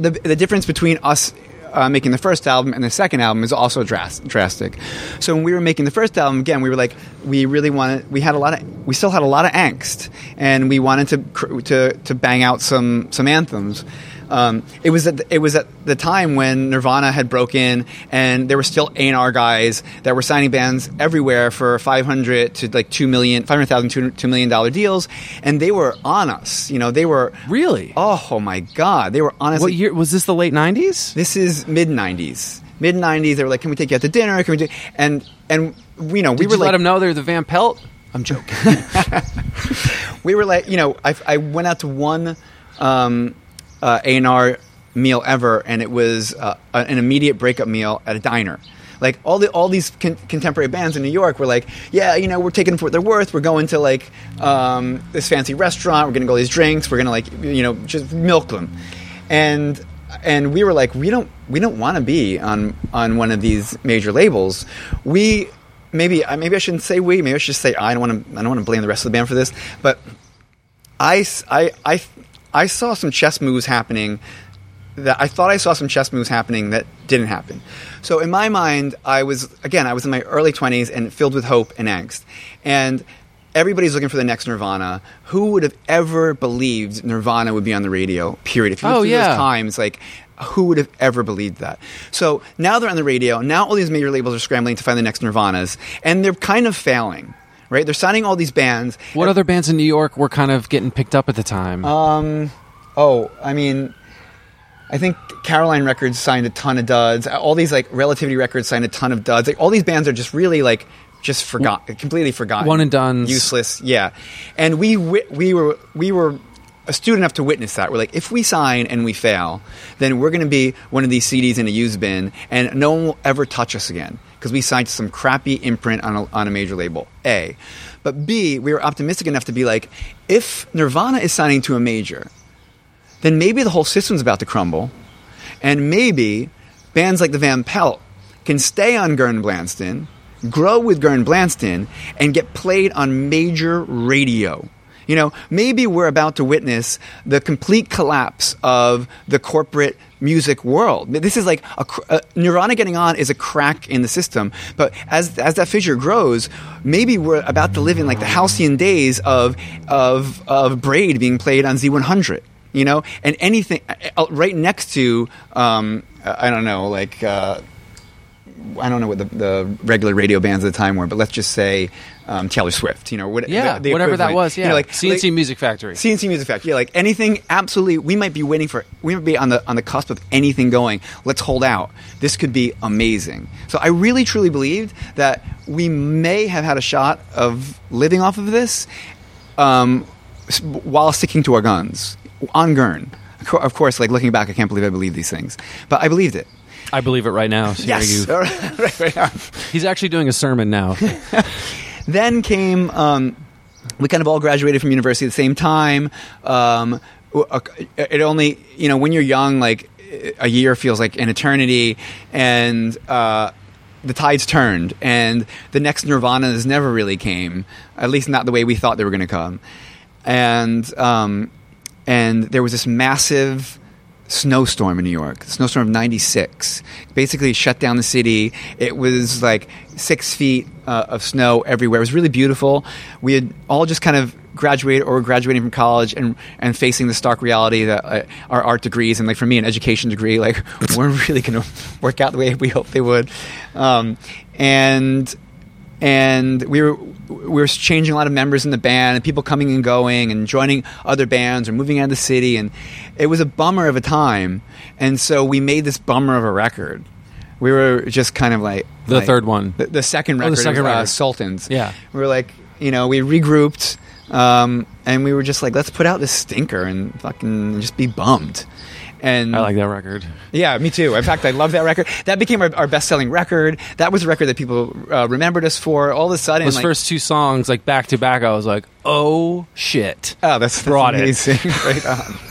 the the difference between us uh, making the first album and the second album is also dras- drastic. So when we were making the first album, again, we were like, we really wanted, we had a lot of, we still had a lot of angst, and we wanted to to to bang out some some anthems. Um, it was at the, it was at the time when Nirvana had broken, and there were still A&R guys that were signing bands everywhere for five hundred to like two million, five hundred thousand, two two million dollar deals, and they were on us. You know, they were Really? Oh, oh my God! They were honestly. What year was this? The late nineties? This is mid '90s. Mid '90s. They were like, "Can we take you out to dinner? Can we do?" And and you know, we Did were you like, let them know they're the Van Pelt? I'm joking. (laughs) we were like, you know, I, I went out to one um, uh, A&R meal ever, and it was uh, an immediate breakup meal at a diner. Like all the all these con- contemporary bands in New York were like, yeah, you know, we're taking them for what they're worth. We're going to like um, this fancy restaurant. We're going to go these drinks. We're going to like, you know, just milk them. And and we were like, we don't we don't want to be on on one of these major labels. We maybe I- maybe I shouldn't say we. Maybe I should say I don't want to I don't want to blame the rest of the band for this, but I, I, I, I saw some chess moves happening that I thought I saw some chess moves happening that didn't happen. So in my mind, I was again, I was in my early twenties and filled with hope and angst, and everybody's looking for the next Nirvana. Who would have ever believed Nirvana would be on the radio? Period. If you look Oh, through yeah. those times, like. Who would have ever believed that? So now they're on the radio. Now all these major labels are scrambling to find the next Nirvanas, and they're kind of failing, right? They're signing all these bands. what other bands in New York were kind of getting picked up at the time? Um, oh, I mean, I think Caroline Records signed a ton of duds. All these like Relativity Records signed a ton of duds. Like all these bands are just really like just forgot, completely forgotten, One and done, useless. Yeah, and we we were we were astute enough to witness that. We're like, if we sign and we fail, then we're going to be one of these CDs in a used bin, and no one will ever touch us again because we signed to some crappy imprint on a, on a major label. A, but B, we were optimistic enough to be like, if Nirvana is signing to a major, then maybe the whole system's about to crumble, and maybe bands like the Van Pelt can stay on Gern Blandsten, grow with Gern Blandsten, and get played on major radio. You know, maybe we're about to witness the complete collapse of the corporate music world. This is like a, uh, Nirvana getting on is a crack in the system, but as as that fissure grows, maybe we're about to live in like the halcyon days of of of Braid being played on Z100 you know, and anything uh, right next to, um, I don't know, like, uh, I don't know what the, the regular radio bands at the time were, but let's just say um, Taylor Swift, you know, what, yeah, the- the whatever that was. Yeah, you know, like C+C like- Music Factory. C+C Music Factory, yeah, like anything. Absolutely, we might be waiting for. We might be on the on the cusp of anything going. Let's hold out. This could be amazing. So I really truly believed that we may have had a shot of living off of this, um, while sticking to our guns on Gern. Of course, like looking back, I can't believe I believed these things, but I believed it. I believe it right now. So Yes. you- (laughs) right, right, right. he's actually doing a sermon now. (laughs) then came um, we kind of all graduated from university at the same time. Um, uh, it only you know when you're young like a year feels like an eternity. And uh, the tides turned and the next nirvanas never really came at least not the way we thought they were going to come. And um, and there was this massive snowstorm in New York, snowstorm of '96. Basically, shut down the city. It was like six feet uh, of snow everywhere. It was really beautiful. We had all just kind of graduated or graduating from college and and facing the stark reality that uh, our art degrees and like for me an education degree like (laughs) weren't really going to work out the way we hoped they would, um, and and we were we were changing a lot of members in the band and people coming and going and joining other bands or moving out of the city. And it was a bummer of a time. And so we made this bummer of a record. We were just kind of like The like- third one. the, the second Oh, record, the second was, uh, sultans. Yeah. we were like you know we regrouped um, and we were just like let's put out this stinker and fucking just be bummed and I like that record. yeah, me too. In fact, I love that record. That became our, our best-selling record. That was a record that people uh, remembered us for. All of a sudden, Those like, first two songs, like back to back, I was like, oh shit. oh, that's, that's (laughs) brought it. amazing. (laughs) right on. (laughs)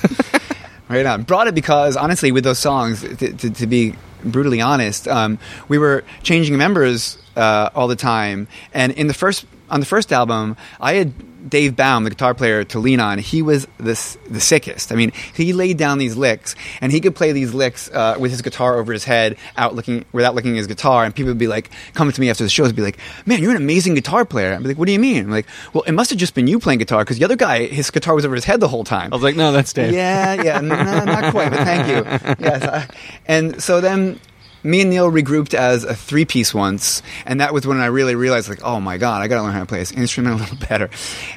Right on. Brought it because honestly, with those songs, to, to, to be brutally honest, um, we were changing members uh, all the time, and in the first on the first album, I had Dave Baum, the guitar player, to lean on. He was the the sickest. I mean, he laid down these licks, and he could play these licks uh, with his guitar over his head, out looking without looking at his guitar. And people would be like, coming to me after the shows, be like, "Man, you're an amazing guitar player." I'd be like, "What do you mean?" I'm like, "Well, it must have just been you playing guitar because the other guy, his guitar was over his head the whole time." I was like, no, that's Dave. Yeah, yeah, no, not quite, but thank you. (laughs) Yes, I- and so then me and Neil regrouped as a three piece once, and that was when I really realized, like, oh my god, I got to learn how to play this instrument a little (laughs) better.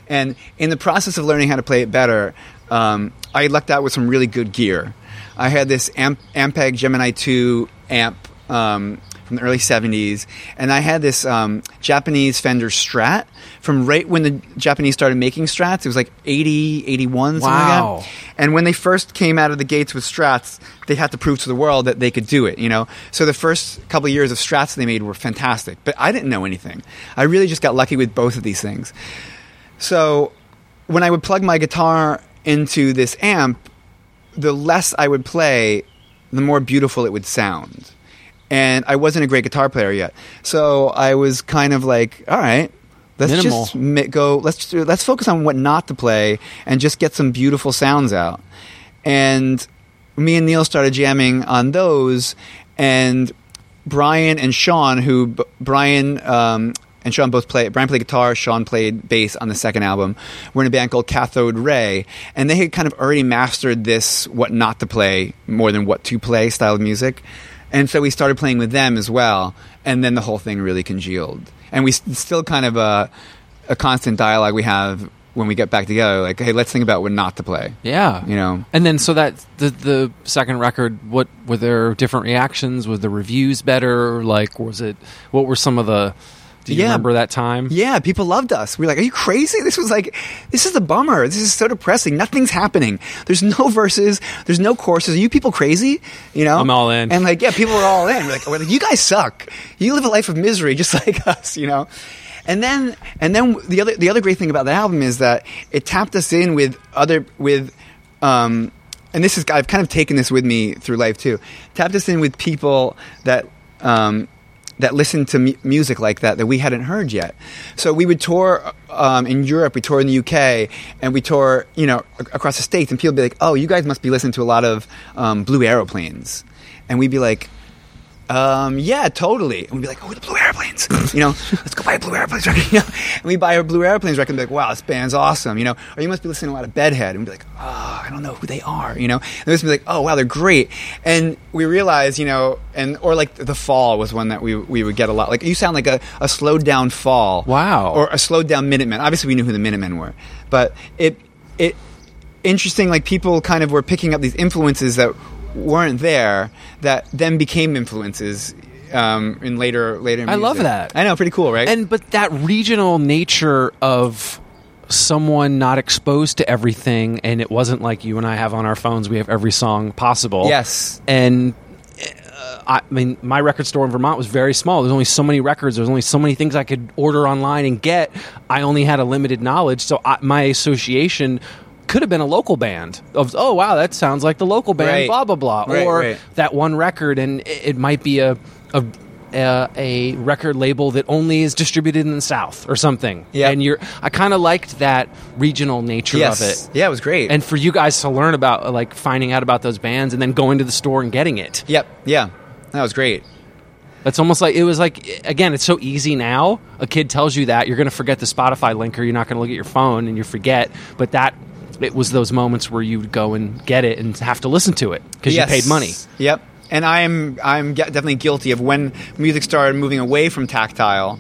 And in the process of learning how to play it better, um, I lucked out with some really good gear. I had this Amp- Ampeg Gemini 2 amp. Um, from the early 70s, and I had this um, Japanese Fender Strat from right when the Japanese started making Strats. It was like 80, 81, something Wow. like that. And when they first came out of the gates with Strats, they had to prove to the world that they could do it, you know? So the first couple of years of Strats they made were fantastic, but I didn't know anything. I really just got lucky with both of these things. So when I would plug my guitar into this amp, the less I would play, the more beautiful it would sound. And I wasn't a great guitar player yet. So I was kind of like, all right, let's Minimal. just mi- go let's just, let's focus on what not to play and just get some beautiful sounds out. And me and Neil started jamming on those and Brian and Sean who b- Brian um, and Sean both play. Brian played guitar. Sean played bass on the second album. We're in a band called Cathode Ray, and they had kind of already mastered this what not to play more than what to play style of music. And so we started playing with them as well, and then the whole thing really congealed. And we s- still kind of a, a constant dialogue we have when we get back together. Like, hey, let's think about what not to play. Yeah, You know. And then so that the the second record, what were there different reactions? Was the reviews better? Like, was it? What were some of the? Do you Yeah. remember that time? Yeah, people loved us. We are like, "Are you crazy? This was like, this is a bummer. This is so depressing. Nothing's happening. There's no (laughs) verses. There's no courses. Are you people crazy? You know, I'm all in. And like, yeah, people were all in. We're like, we're like, you guys suck. You live a life of misery, just (laughs) like us. You know. And then, and then the other the other great thing about the album is that it tapped us in with other with. Um, and this is I've kind of taken this with me through life too. Tapped us in with people that um, that listened to mu- music like that that we hadn't heard yet. So we would tour um, in Europe, we tour in the UK, and we tour you know ac- across the states, and people would be like, "Oh, you guys must be listening to a lot of um, Blue Aeroplanes," and we'd be like. Um, yeah, totally. And we'd be like, oh, the Blue Airplanes. (laughs) You know, let's go buy a Blue Airplanes (laughs) record. You know? And we buy a Blue Airplanes record and be like, wow, this band's awesome. You know, or you must be listening to a lot of Bedhead. And we'd be like, oh, I don't know who they are. You know, and they must be like, oh, wow, they're great. And we realize, you know, and, or like The Fall was one that we, we would get a lot. Like, you sound like a, a slowed down Fall. Wow. Or a slowed down Minutemen. Obviously, we knew who the Minutemen were. But it, it, interesting like people kind of were picking up these influences that weren't there that then became influences um, in later later I love that. i know pretty cool right And but that regional nature of someone not exposed to everything, and it wasn't like you and I have on our phones. We have every song possible. Yes. and. uh, I mean, my record store in Vermont was very small. There's only so many records. There's only so many things I could order online and get. I only had a limited knowledge, so I, my association could have been a local band of oh wow that sounds like the local band Right. blah blah blah. Right, or right. that one record and it, it might be a a, a a record label that only is distributed in the south or something. Yeah. and you're i kind of liked that regional nature yes. of it. Yeah it was great. And for you guys to learn about like finding out about those bands and then going to the store and getting it. Yep. Yeah. That was great. That's almost like it was like again it's so easy now. A kid tells you that you're going to forget the spotify link or you're not going to look at your phone and you forget. But that it was those moments where you would go and get it and have to listen to it because Yes. you paid money Yep. And I'm I'm definitely guilty of when music started moving away from tactile.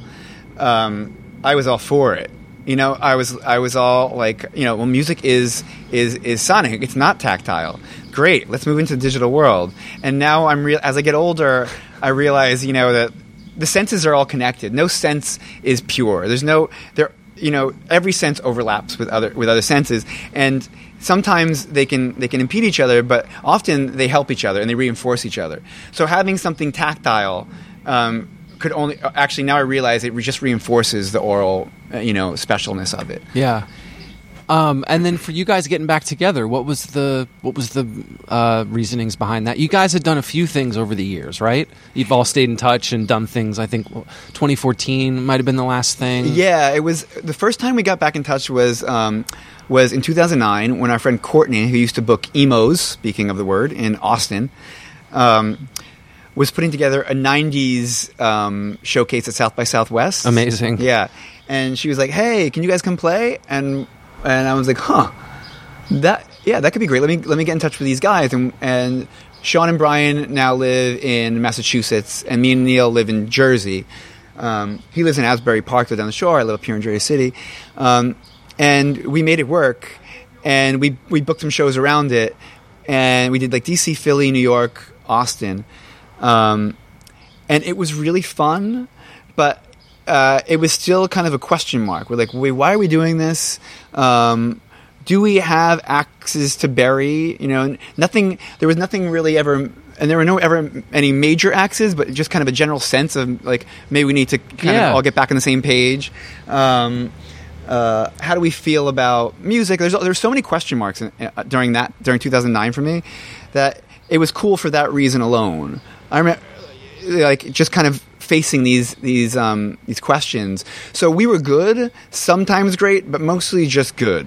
Um, I was all for it. You know, I was I was all like, you know, well, music is is is sonic. It's not tactile. Great. Let's move into the digital world. And now I'm real. As I get older, I realize, you know, that the senses are all connected. No sense is pure. There's no there. You know, every sense overlaps with other with other senses, and sometimes they can they can impede each other, but often they help each other and they reinforce each other. So having something tactile um, could only actually now I realize it just reinforces the oral uh, you know specialness of it. yeah Um, and then for you guys getting back together, what was the what was the uh, reasonings behind that? You guys had done a few things over the years, right? You've all stayed in touch and done things. I think 2014 might have been the last thing. Yeah, it was the first time we got back in touch was um, was in 2009 when our friend Courtney, who used to book Emo's, speaking of the word, in Austin, um, was putting together a 90s um, showcase at South by Southwest. Amazing. Yeah, and she was like, "Hey, can you guys come play?" And and I was like, "Huh, that yeah, that could be great. Let me let me get in touch with these guys." And and Sean and Brian now live in Massachusetts, and me and Neil live in Jersey. Um, he lives in Asbury Park, they're down the shore. I live up here in Jersey City, um, and we made it work. And we we booked some shows around it, and we did like DC, Philly, New York, Austin, um, and it was really fun. But uh, it was still kind of a question mark. We're like, wait, why are we doing this? Um, do we have axes to bury? You know, nothing. There was nothing really ever, and there were no ever any major axes, but just kind of a general sense of like maybe we need to kind Yeah. of all get back on the same page. Um, uh, how do we feel about music? There's there's so many question marks in, uh, during that during 2009 for me that it was cool for that reason alone. I remember like just kind of facing these these um, these questions. So we were good, sometimes great, but mostly just good.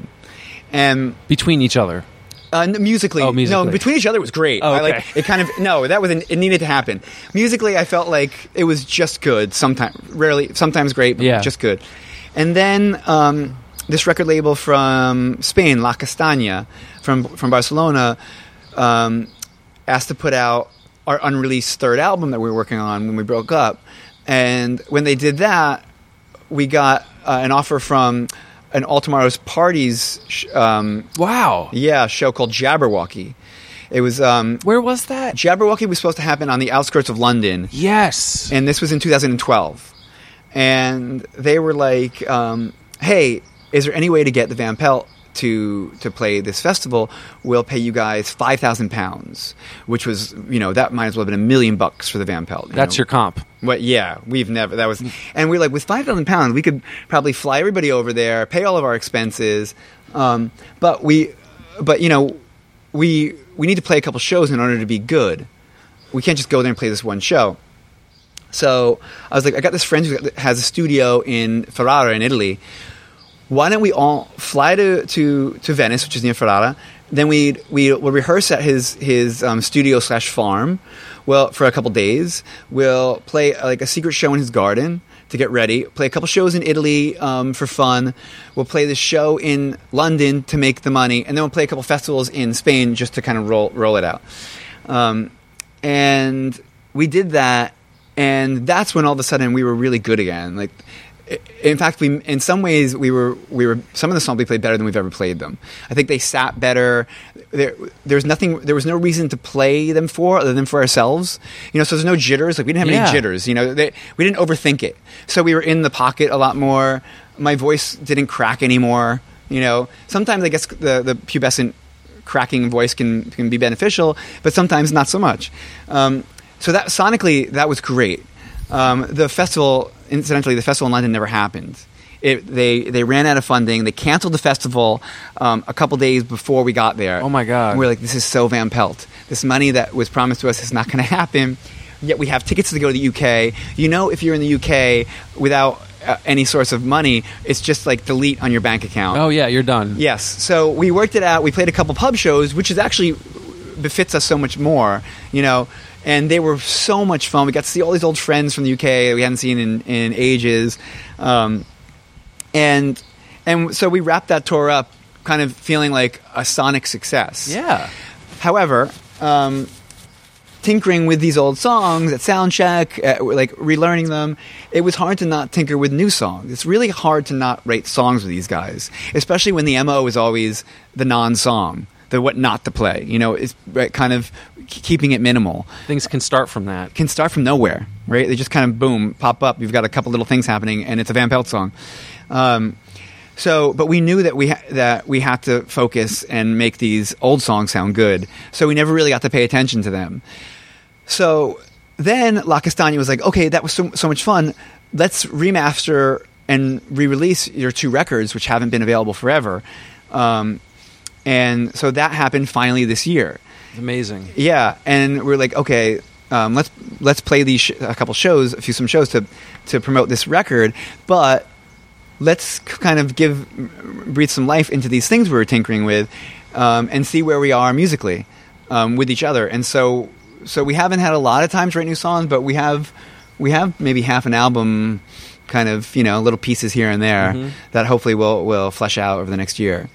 And Between each other. uh, musically, Oh, musically. no, between each other was great. Oh, I, okay. like it. Kind of no, that was an, it needed to happen. Musically, I felt like it was just good. Sometimes, rarely, sometimes great, but Yeah. just good. And then um, this record label from Spain, La Castanya, from from Barcelona, um, asked to put out our unreleased third album that we were working on when we broke up. And when they did that, we got uh, an offer from an All Tomorrow's Parties sh- um, Wow. yeah, show called Jabberwocky. It was um, Where was that? Jabberwocky was supposed to happen on the outskirts of London, Yes. and this was in 2012. And they were like, um, "Hey, is there any way to get the Van Pelt to to play this festival? We'll pay you guys five thousand pounds, which was you know that might as well have been a million bucks for the Van Pelt. you That's know? your comp. What? Yeah, we've never. That was, and we're like, with five thousand pounds, we could probably fly everybody over there, pay all of our expenses. Um, but we, but you know, we we need to play a couple shows in order to be good. We can't just go there and play this one show. So I was like, I got this friend who has a studio in Ferrara in Italy. Why don't we all fly to, to, to Venice, which is near Ferrara? Then we we will rehearse at his his um, studio slash farm. Well, for a couple days, we'll play uh, like a secret show in his garden to get ready. Play a couple shows in Italy um, for fun. We'll play the show in London to make the money, and then we'll play a couple festivals in Spain just to kind of roll roll it out. Um, and we did that, and that's when all of a sudden we were really good again. Like, in fact, we in some ways we were we were some of the songs we played better than we've ever played them. I think they sat better. There, there was nothing. There was no reason to play them for other than for ourselves. You know, so there's no jitters. Like we didn't have Yeah. any jitters. You know, they, we didn't overthink it. So we were in the pocket a lot more. My voice didn't crack anymore. You know, sometimes I guess the the pubescent cracking voice can can be beneficial, but sometimes not so much. Um, so that sonically, that was great. Um, the festival, incidentally, the festival in London never happened. It, they they ran out of funding. They canceled the festival um, a couple days before we got there. Oh, my God. And we're like, this is so Van Pelt. This money that was promised to us is not going (laughs) to happen. Yet we have tickets to go to the UK. You know, if you're in the UK without uh, any source of money, it's just like delete on your bank account. Oh yeah, you're done. Yes. So we worked it out. We played a couple pub shows, which is actually befits us so much more, you know. And they were so much fun. We got to see all these old friends from the UK that we hadn't seen in, in ages, um, and and so we wrapped that tour up, kind of feeling like a sonic success. Yeah. However, um, tinkering with these old songs at soundcheck, uh, like relearning them, it was hard to not tinker with new songs. It's really hard to not write songs with these guys, especially when the mo is always the non-song, the what not to play. You know, it's kind of keeping it minimal. Things can start from that. Can start from nowhere, right? They just kind of boom, pop up. You've got a couple little things happening, and it's a Van Pelt song. Um, so, but we knew that we ha- that we had to focus and make these old songs sound good. So we never really got to pay attention to them. So then La Castanya was like, okay, that was so, so much fun. Let's remaster and re-release your two records, which haven't been available forever. Um, and so that happened finally this year. Amazing. Yeah, and we're like, okay, um, let's let's play these sh- a couple shows, a few some shows to to promote this record, but let's kind of give breathe some life into these things we were tinkering with, um, and see where we are musically um, with each other. And so so we haven't had a lot of time to write new songs, but we have we have maybe half an album, kind of you know little pieces here and there that hopefully will will flesh out over the next year.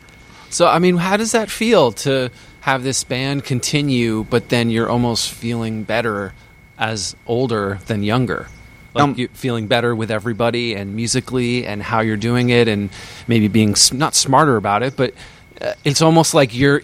So, I mean, how does that feel to have this band continue, but then you're almost feeling better as older than younger? Like Um, you feeling better with everybody and musically and how you're doing it, and maybe being not smarter about it, but uh, it's almost like you're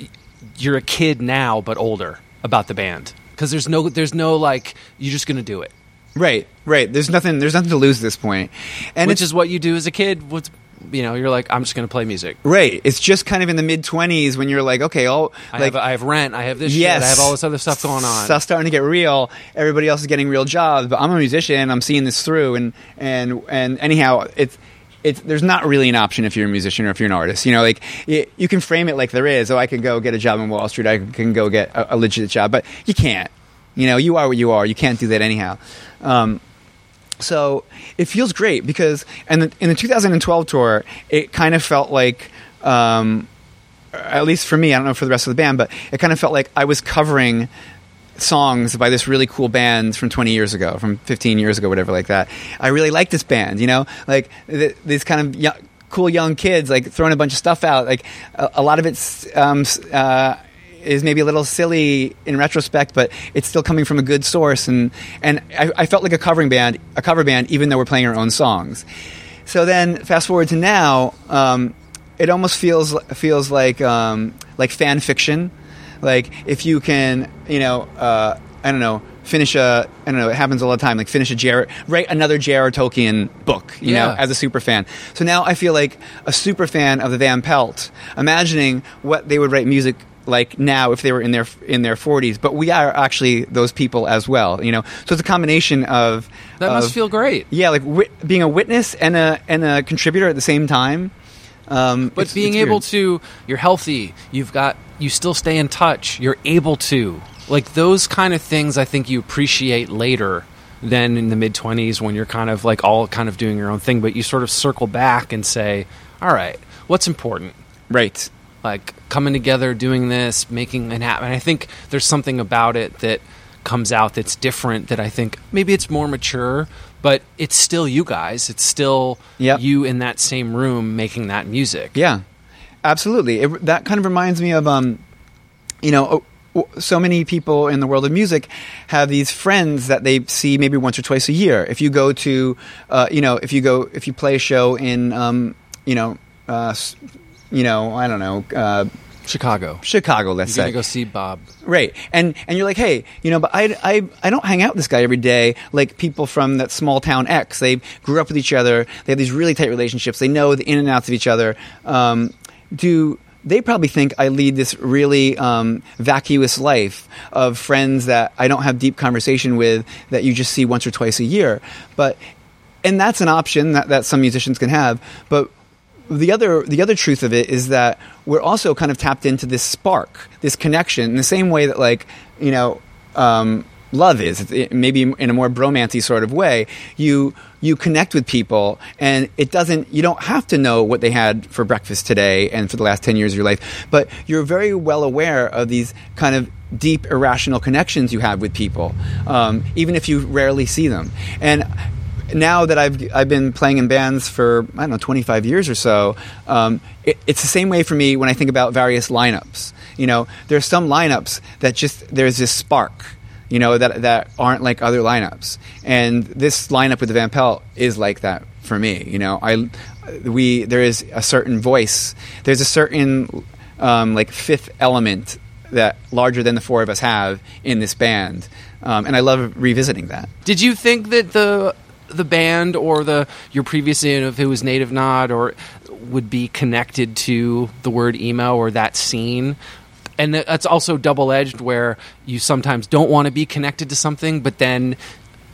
you're a kid now, but older about the band because there's no there's no like you're just gonna do it, Right, right. There's nothing. There's nothing to lose at this point, and which is what you do as a kid. What's you know, you're like, I'm just gonna play music. right. It's just kind of in the mid twenties when you're like, okay, all I like have I have rent. I have this. yes, shit, I have all this other stuff going on. Stuff's starting to get real. Everybody else is getting real jobs, but I'm a musician. I'm seeing this through, and and and anyhow, it's. It's, there's not really an option if you're a musician or if you're an artist. You know, like y you can frame it like there is. Oh, I can go get a job in Wall Street. I can go get a, a legit job, but you can't. You know, you are what you are. You can't do that anyhow. Um, so it feels great because and the, in the 2012 tour it kind of felt like um, at least for me i don't know for the rest of the band but it kind of felt like i was covering songs by this really cool band from 20 years ago from 15 years ago whatever like that. I really like this band you know? Like th- these kind of cool young kids like throwing a bunch of stuff out like a, a lot of it's um, uh, is maybe a little silly in retrospect, but it's still coming from a good source, and and I, I felt like a covering band, a cover band, even though we're playing our own songs. So then, fast forward to now, um, it almost feels feels like um, like fan fiction. Like if you can, you know, uh, I don't know, finish a, I don't know, it happens all the time. Like finish a J.R. write another J.R. Tolkien book, you know, as a super fan. So now I feel like a super fan of the Van Pelt, imagining what they would write music like now if they were in their in their 40s. But we are actually those people as well, you know. So it's a combination of That must feel great. yeah, like wi- being a witness and a and a contributor at the same time. Um, But it's- being it's able to, you're healthy. You've got, you still stay in touch. You're able to, like those kind of things. I think you appreciate later than in the mid twenties when you're kind of like all kind of doing your own thing. But you sort of circle back and say, all right, what's important? right. Like coming together, doing this, making it happen. I think there's something about it that comes out that's different. That I think maybe it's more mature, but it's still you guys. It's still Yep. you in that same room making that music. Yeah, absolutely. It, that kind of reminds me of, um, you know, oh, so many people in the world of music have these friends that they see maybe once or twice a year. If you go to, uh, you know, if you go, if you play a show in, um, you know, uh, you know, I don't know, uh, Chicago. Chicago, let's You're say. gonna go see Bob. Right, and and you're like, hey, you know, but I, I I don't hang out with this guy every day like people from that small town X. They grew up with each other. They have these really tight relationships. They know the in and outs of each other. Um, do they probably think I lead this really um, vacuous life of friends that I don't have deep conversation with that you just see once or twice a year? But and that's an option that, that some musicians can have, but the other the other truth of it is that we're also kind of tapped into this spark, this connection, in the same way that like you know um, love is. It, maybe in a more bromancy sort of way, you you connect with people, and it doesn't. You don't have to know what they had for breakfast today and for the last ten years of your life, but you're very well aware of these kind of deep irrational connections you have with people, um, even if you rarely see them. And now that I've I've been playing in bands for I don't know 25 years or so, um, it, it's the same way for me when I think about various lineups. You know, there's some lineups that just there's this spark. You know that that aren't like other lineups, and this lineup with the Van Pelt is like that for me. You know, I we there is a certain voice. There's a certain um, like fifth element that larger than the four of us have in this band, um, and I love revisiting that. Did you think that the the band or the your previous you know, if it was Native Nod or would be connected to the word emo or that scene? And that's also double edged, where you sometimes don't want to be connected to something, but then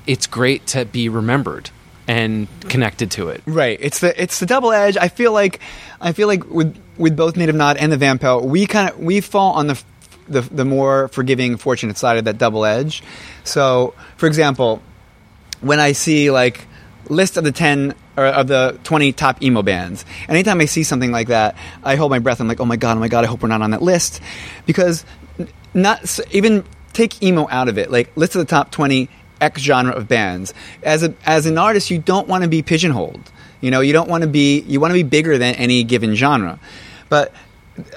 it's great to be remembered. and connected to it. Right. It's the it's the double edge. I feel like I feel like with with both Native Nod and the Van Pelt, we kind of we fall on the, the the more forgiving, fortunate side of that double edge. So, for example, when I see like list of the 10 or of the 20 top emo bands. Anytime I see something like that, I hold my breath. I'm like, "Oh my god, oh my god, I hope we're not on that list." Because not even take emo out of it. Like list of the top 20 X genre of bands. As a as an artist, you don't want to be pigeonholed. You know, you don't want to be you want to be bigger than any given genre. But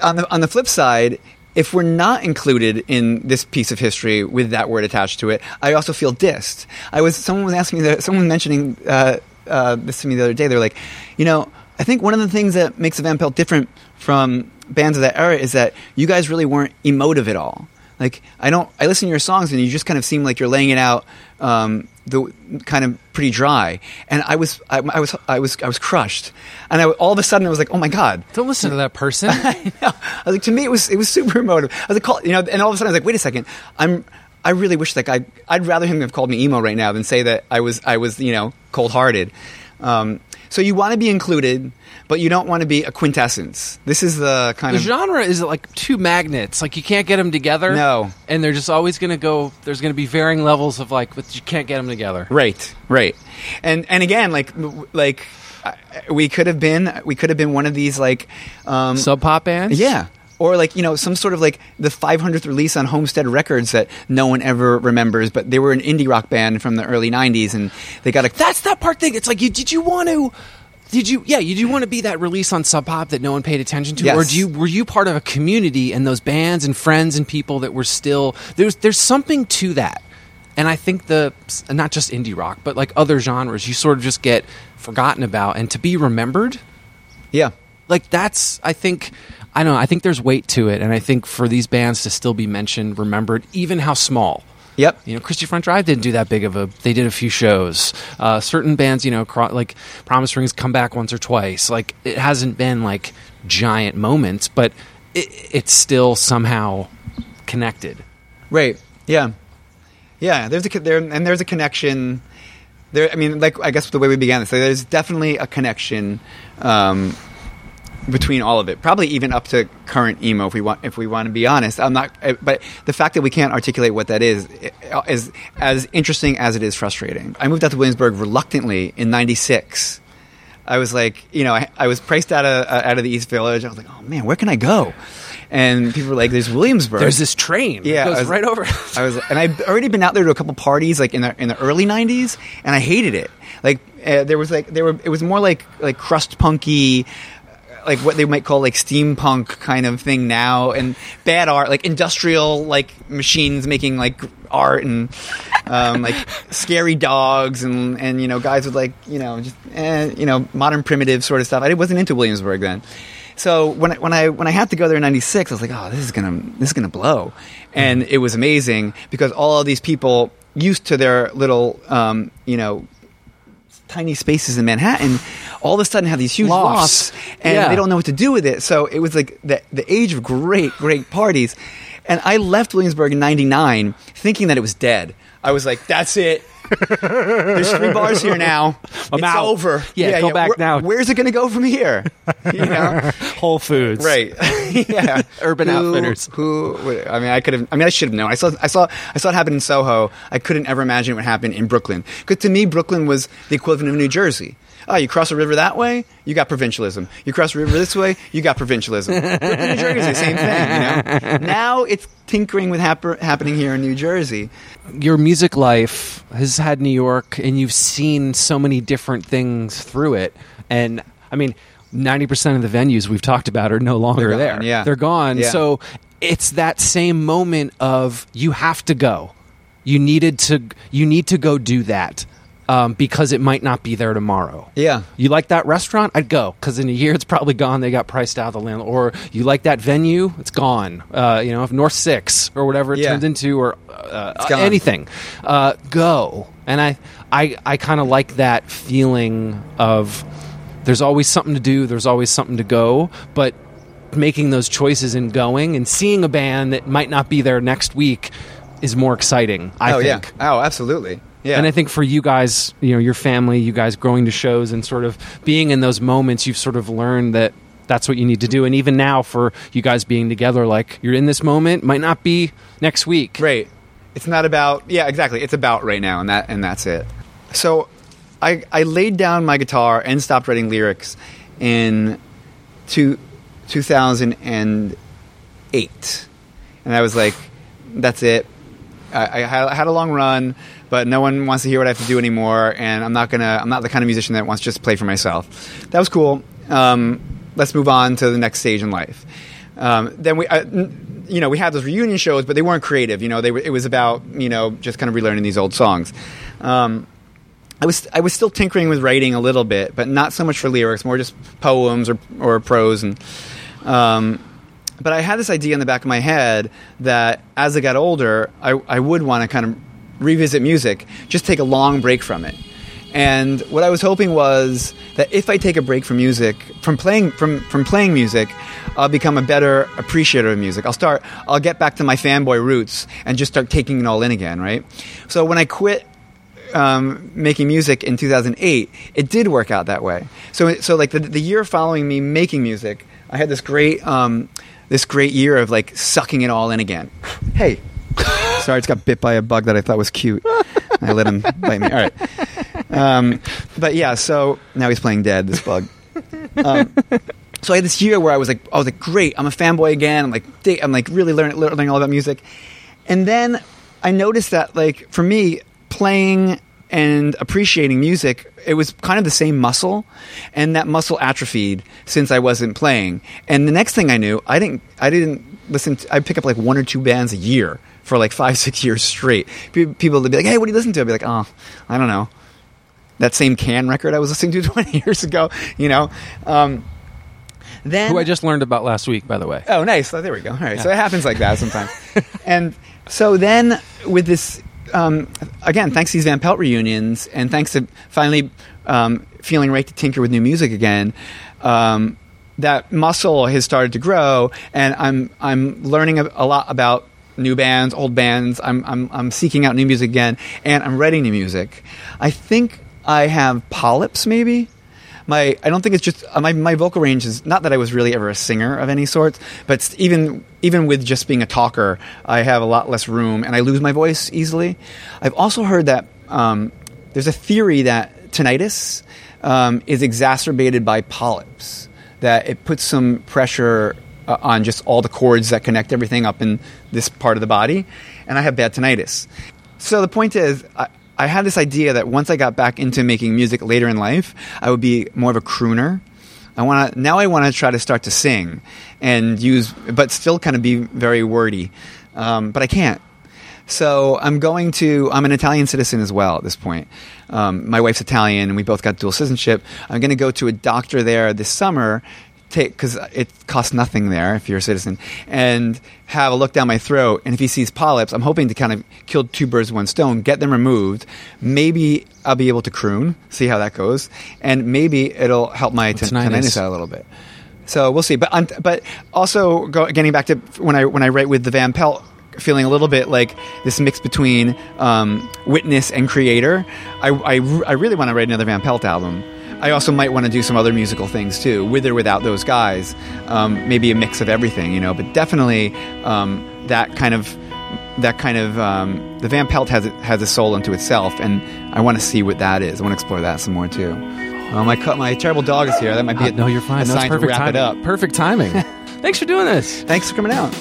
on the on the flip side, if we're not included in this piece of history with that word attached to it, I also feel dissed. I was someone was asking me that someone mentioning uh, uh, this to me the other day. They're like, you know, I think one of the things that makes Van Pelt different from bands of that era is that you guys really weren't emotive at all. Like I don't, I listen to your songs and you just kind of seem like you're laying it out, um, the kind of pretty dry. And I was, I, I was, I was, I was crushed. And I, all of a sudden I was like, oh my god, Don't listen to that person. (laughs) I know. I was like, to me, it was it was super emotive. I was like, call, you know, and all of a sudden, I was like, wait a second, I'm. I really wish that guy. I'd rather him have called me emo right now than say that I was I was you know cold hearted. Um, so you want to be included, but you don't want to be a quintessence. This is the kind the of genre is like two magnets. Like you can't get them together. No. and they're just always going to go. There's going to be varying levels of like, but you can't get them together. Right, right, and and again, like like we could have been we could have been one of these like um, Sub pop bands. Yeah. Or like you know some sort of like the 500th release on Homestead Records that no one ever remembers, but they were an indie rock band from the early 90s, and they got a that's that part thing. It's like, you, did you want to? Did you? Yeah, you do want to be that release on Sub Pop that no one paid attention to, Yes. or do you? Were you part of a community and those bands and friends and people that were still there's there's something to that, and I think the not just indie rock but like other genres, you sort of just get forgotten about, and to be remembered, yeah like that's I think I don't know I think there's weight to it, and I think for these bands to still be mentioned, remembered, even how small. yep You know, Christie Front Drive didn't do that big of a. They did a few shows. Uh, certain bands, you know, cro- like Promise Rings, come back once or twice. Like it hasn't been like giant moments, but it, it's still somehow connected. right yeah yeah there's a there and there's a connection there I mean like I guess the way we began this so there's definitely a connection um, between all of it probably even up to current emo if we want if we want to be honest I'm not uh, but the fact that we can't articulate what that is uh, is as interesting as it is frustrating I moved out to Williamsburg reluctantly in 96 I was like, you know, I, I was priced out of uh, out of the East Village. I was like, oh man, where can I go? And people were like, "There's Williamsburg." There's this train. Yeah, it goes was- right over. I was, and I'd already been out there to a couple parties, like in the in the early '90s, and I hated it. Like uh, there was like there were it was more like like crust punky. Like what they might call like steampunk kind of thing now, and bad art, like industrial like machines making like art and um, like scary dogs and and you know guys with like you know just eh, you know modern primitive sort of stuff. I wasn't into Williamsburg then, so when I, when I when I had to go there in '96, I was like, oh, this is gonna this is gonna blow, and it was amazing because all of these people used to their little um, you know tiny spaces in Manhattan, all of a sudden have these huge Lofts. lofts, and Yeah. they don't know what to do with it. So it was like the the age of great great parties, and I left Williamsburg in '99 thinking that it was dead. I was like, that's it. There's three bars here now. (laughs) I'm it's out. over. Yeah, go back Where- now. Where's it going to go from here? You know, (laughs) Whole Foods. right? (laughs) yeah, Urban Who- Outfitters. Who? I mean, I could have. I mean, I should have known. I saw. I saw. I saw it happen in Soho. I couldn't ever imagine what happened in Brooklyn. Because to me, Brooklyn was the equivalent of New Jersey. Oh, you cross a river that way, you got provincialism. You cross a river this way, you got provincialism. Brooklyn, New Jersey, same thing. You know. Now it's tinkering with hap- happening here in New Jersey. Your music life has had New York, and you've seen so many different things through it. And I mean, ninety percent of the venues we've talked about are no longer They're there. yeah. they're gone. Yeah. So it's that same moment of you have to go. You needed to. You need to go do that. Um, because it might not be there tomorrow. Yeah. You like that restaurant? I'd go because in a year it's probably gone. They got priced out of the land. Or you like that venue? It's gone. Uh, you know, if North Six or whatever it Yeah. turns into, or uh, anything, uh, go. And I, I, I kind of like that feeling of there's always something to do. There's always something to go, but making those choices and going and seeing a band that might not be there next week is more exciting. I oh think. yeah. Oh, absolutely. Yeah. And I think for you guys, you know, your family, you guys growing to shows and sort of being in those moments, you've sort of learned that that's what you need to do. And even now, for you guys being together, like you're in this moment, might not be next week. Right. It's not about yeah, exactly. It's about right now, and that and that's it. So, I I laid down my guitar and stopped writing lyrics in two, 2008, and I was like, that's it. I, I had, a long run, but no one wants to hear what I have to do anymore, and I'm not gonna. I'm not the kind of musician that wants to just play for myself. That was cool. Um, let's move on to the next stage in life. Um, then we. Uh, you know, we had those reunion shows, but they weren't creative. You know, they were, it was about you know just kind of relearning these old songs. Um, I was I was still tinkering with writing a little bit, but not so much for lyrics, more just poems or or prose and. Um, but I had this idea in the back of my head that as I got older, I, I would want to kind of revisit music, just take a long break from it. And what I was hoping was that if I take a break from music, from playing from, from playing music, I'll become a better appreciator of music. I'll start I'll get back to my fanboy roots and just start taking it all in again, right? So when I quit um, making music in 2008, it did work out that way. So, so like the, the year following me making music, I had this great, um, this great year of like sucking it all in again. Hey, (laughs) sorry, it's got bit by a bug that I thought was cute. I let him bite me. All right. Um, but yeah, so now he's playing dead. This bug. Um, so I had this year where I was like, I was like, great, I'm a fanboy again. I'm like, I'm like really learning, learning all about music. And then I noticed that, like, for me, playing and appreciating music, it was kind of the same muscle, and that muscle atrophied since I wasn't playing. And the next thing I knew, I didn't, I didn't listen. I'd pick up like one or two bands a year for like five, (laughs) six years straight. People would be like, "Hey, what do you listen to?" I'd be like, "Oh, I don't know." That same can record I was (laughs) listening to 20 years ago, you know. Um, then Who I just learned about last week, by the way. Oh, nice. Oh, there we go. All right. So it happens like that sometimes. (laughs) and so then with this, um, again, thanks to these Van Pelt reunions and thanks to finally um, feeling right to tinker with new music again, um, that muscle has started to grow and I'm, I'm learning a, a lot about new bands, old bands. I'm, I'm, I'm seeking out new music again and I'm writing new music. I think I have polyps maybe my I don't think it's just uh, my my vocal range is not that I was really ever a singer of any sort, but even even with just being a talker, I have a lot less room and I lose my voice easily. I've also heard that um, there's a theory that tinnitus um, is exacerbated by polyps, that it puts some pressure uh, on just all the cords that connect everything up in this part of the body, and I have bad tinnitus. So the point is, I had this idea that once I got back into making music later in life, I would be more of a crooner. I want to now. I want to try to start to sing and use, but still kind of be very wordy. Um, but I can't. So I'm going to. I'm an Italian citizen as well at this point. Um, my wife's Italian, and we both got dual citizenship. I'm going to go to a doctor there this summer, because it costs nothing there if you're a citizen, and have a look down my throat. And if he sees polyps, I'm hoping to kind of kill two birds with one stone, get them removed. Maybe I'll be able to croon, see how that goes, and maybe it'll help my tin- tinnitus. out a little bit. So we'll see. But but also go, getting back to when I when I write with the Van Pelt, feeling a little bit like this mix between um, witness and creator. I, I, I really want to write another Van Pelt album. I also might want to do some other musical things too, with or without those guys. Um, maybe a mix of everything, you know. But definitely um, that kind of that kind of um, the Van Pelt has has a soul unto itself, and I want to see what that is. I want to explore that some more too. Oh, my my terrible dog is here. That might be Uh, a, no, you're fine. A That's sign to perfect wrap timing. it up. Perfect timing. (laughs) Thanks for doing this. Thanks for coming out.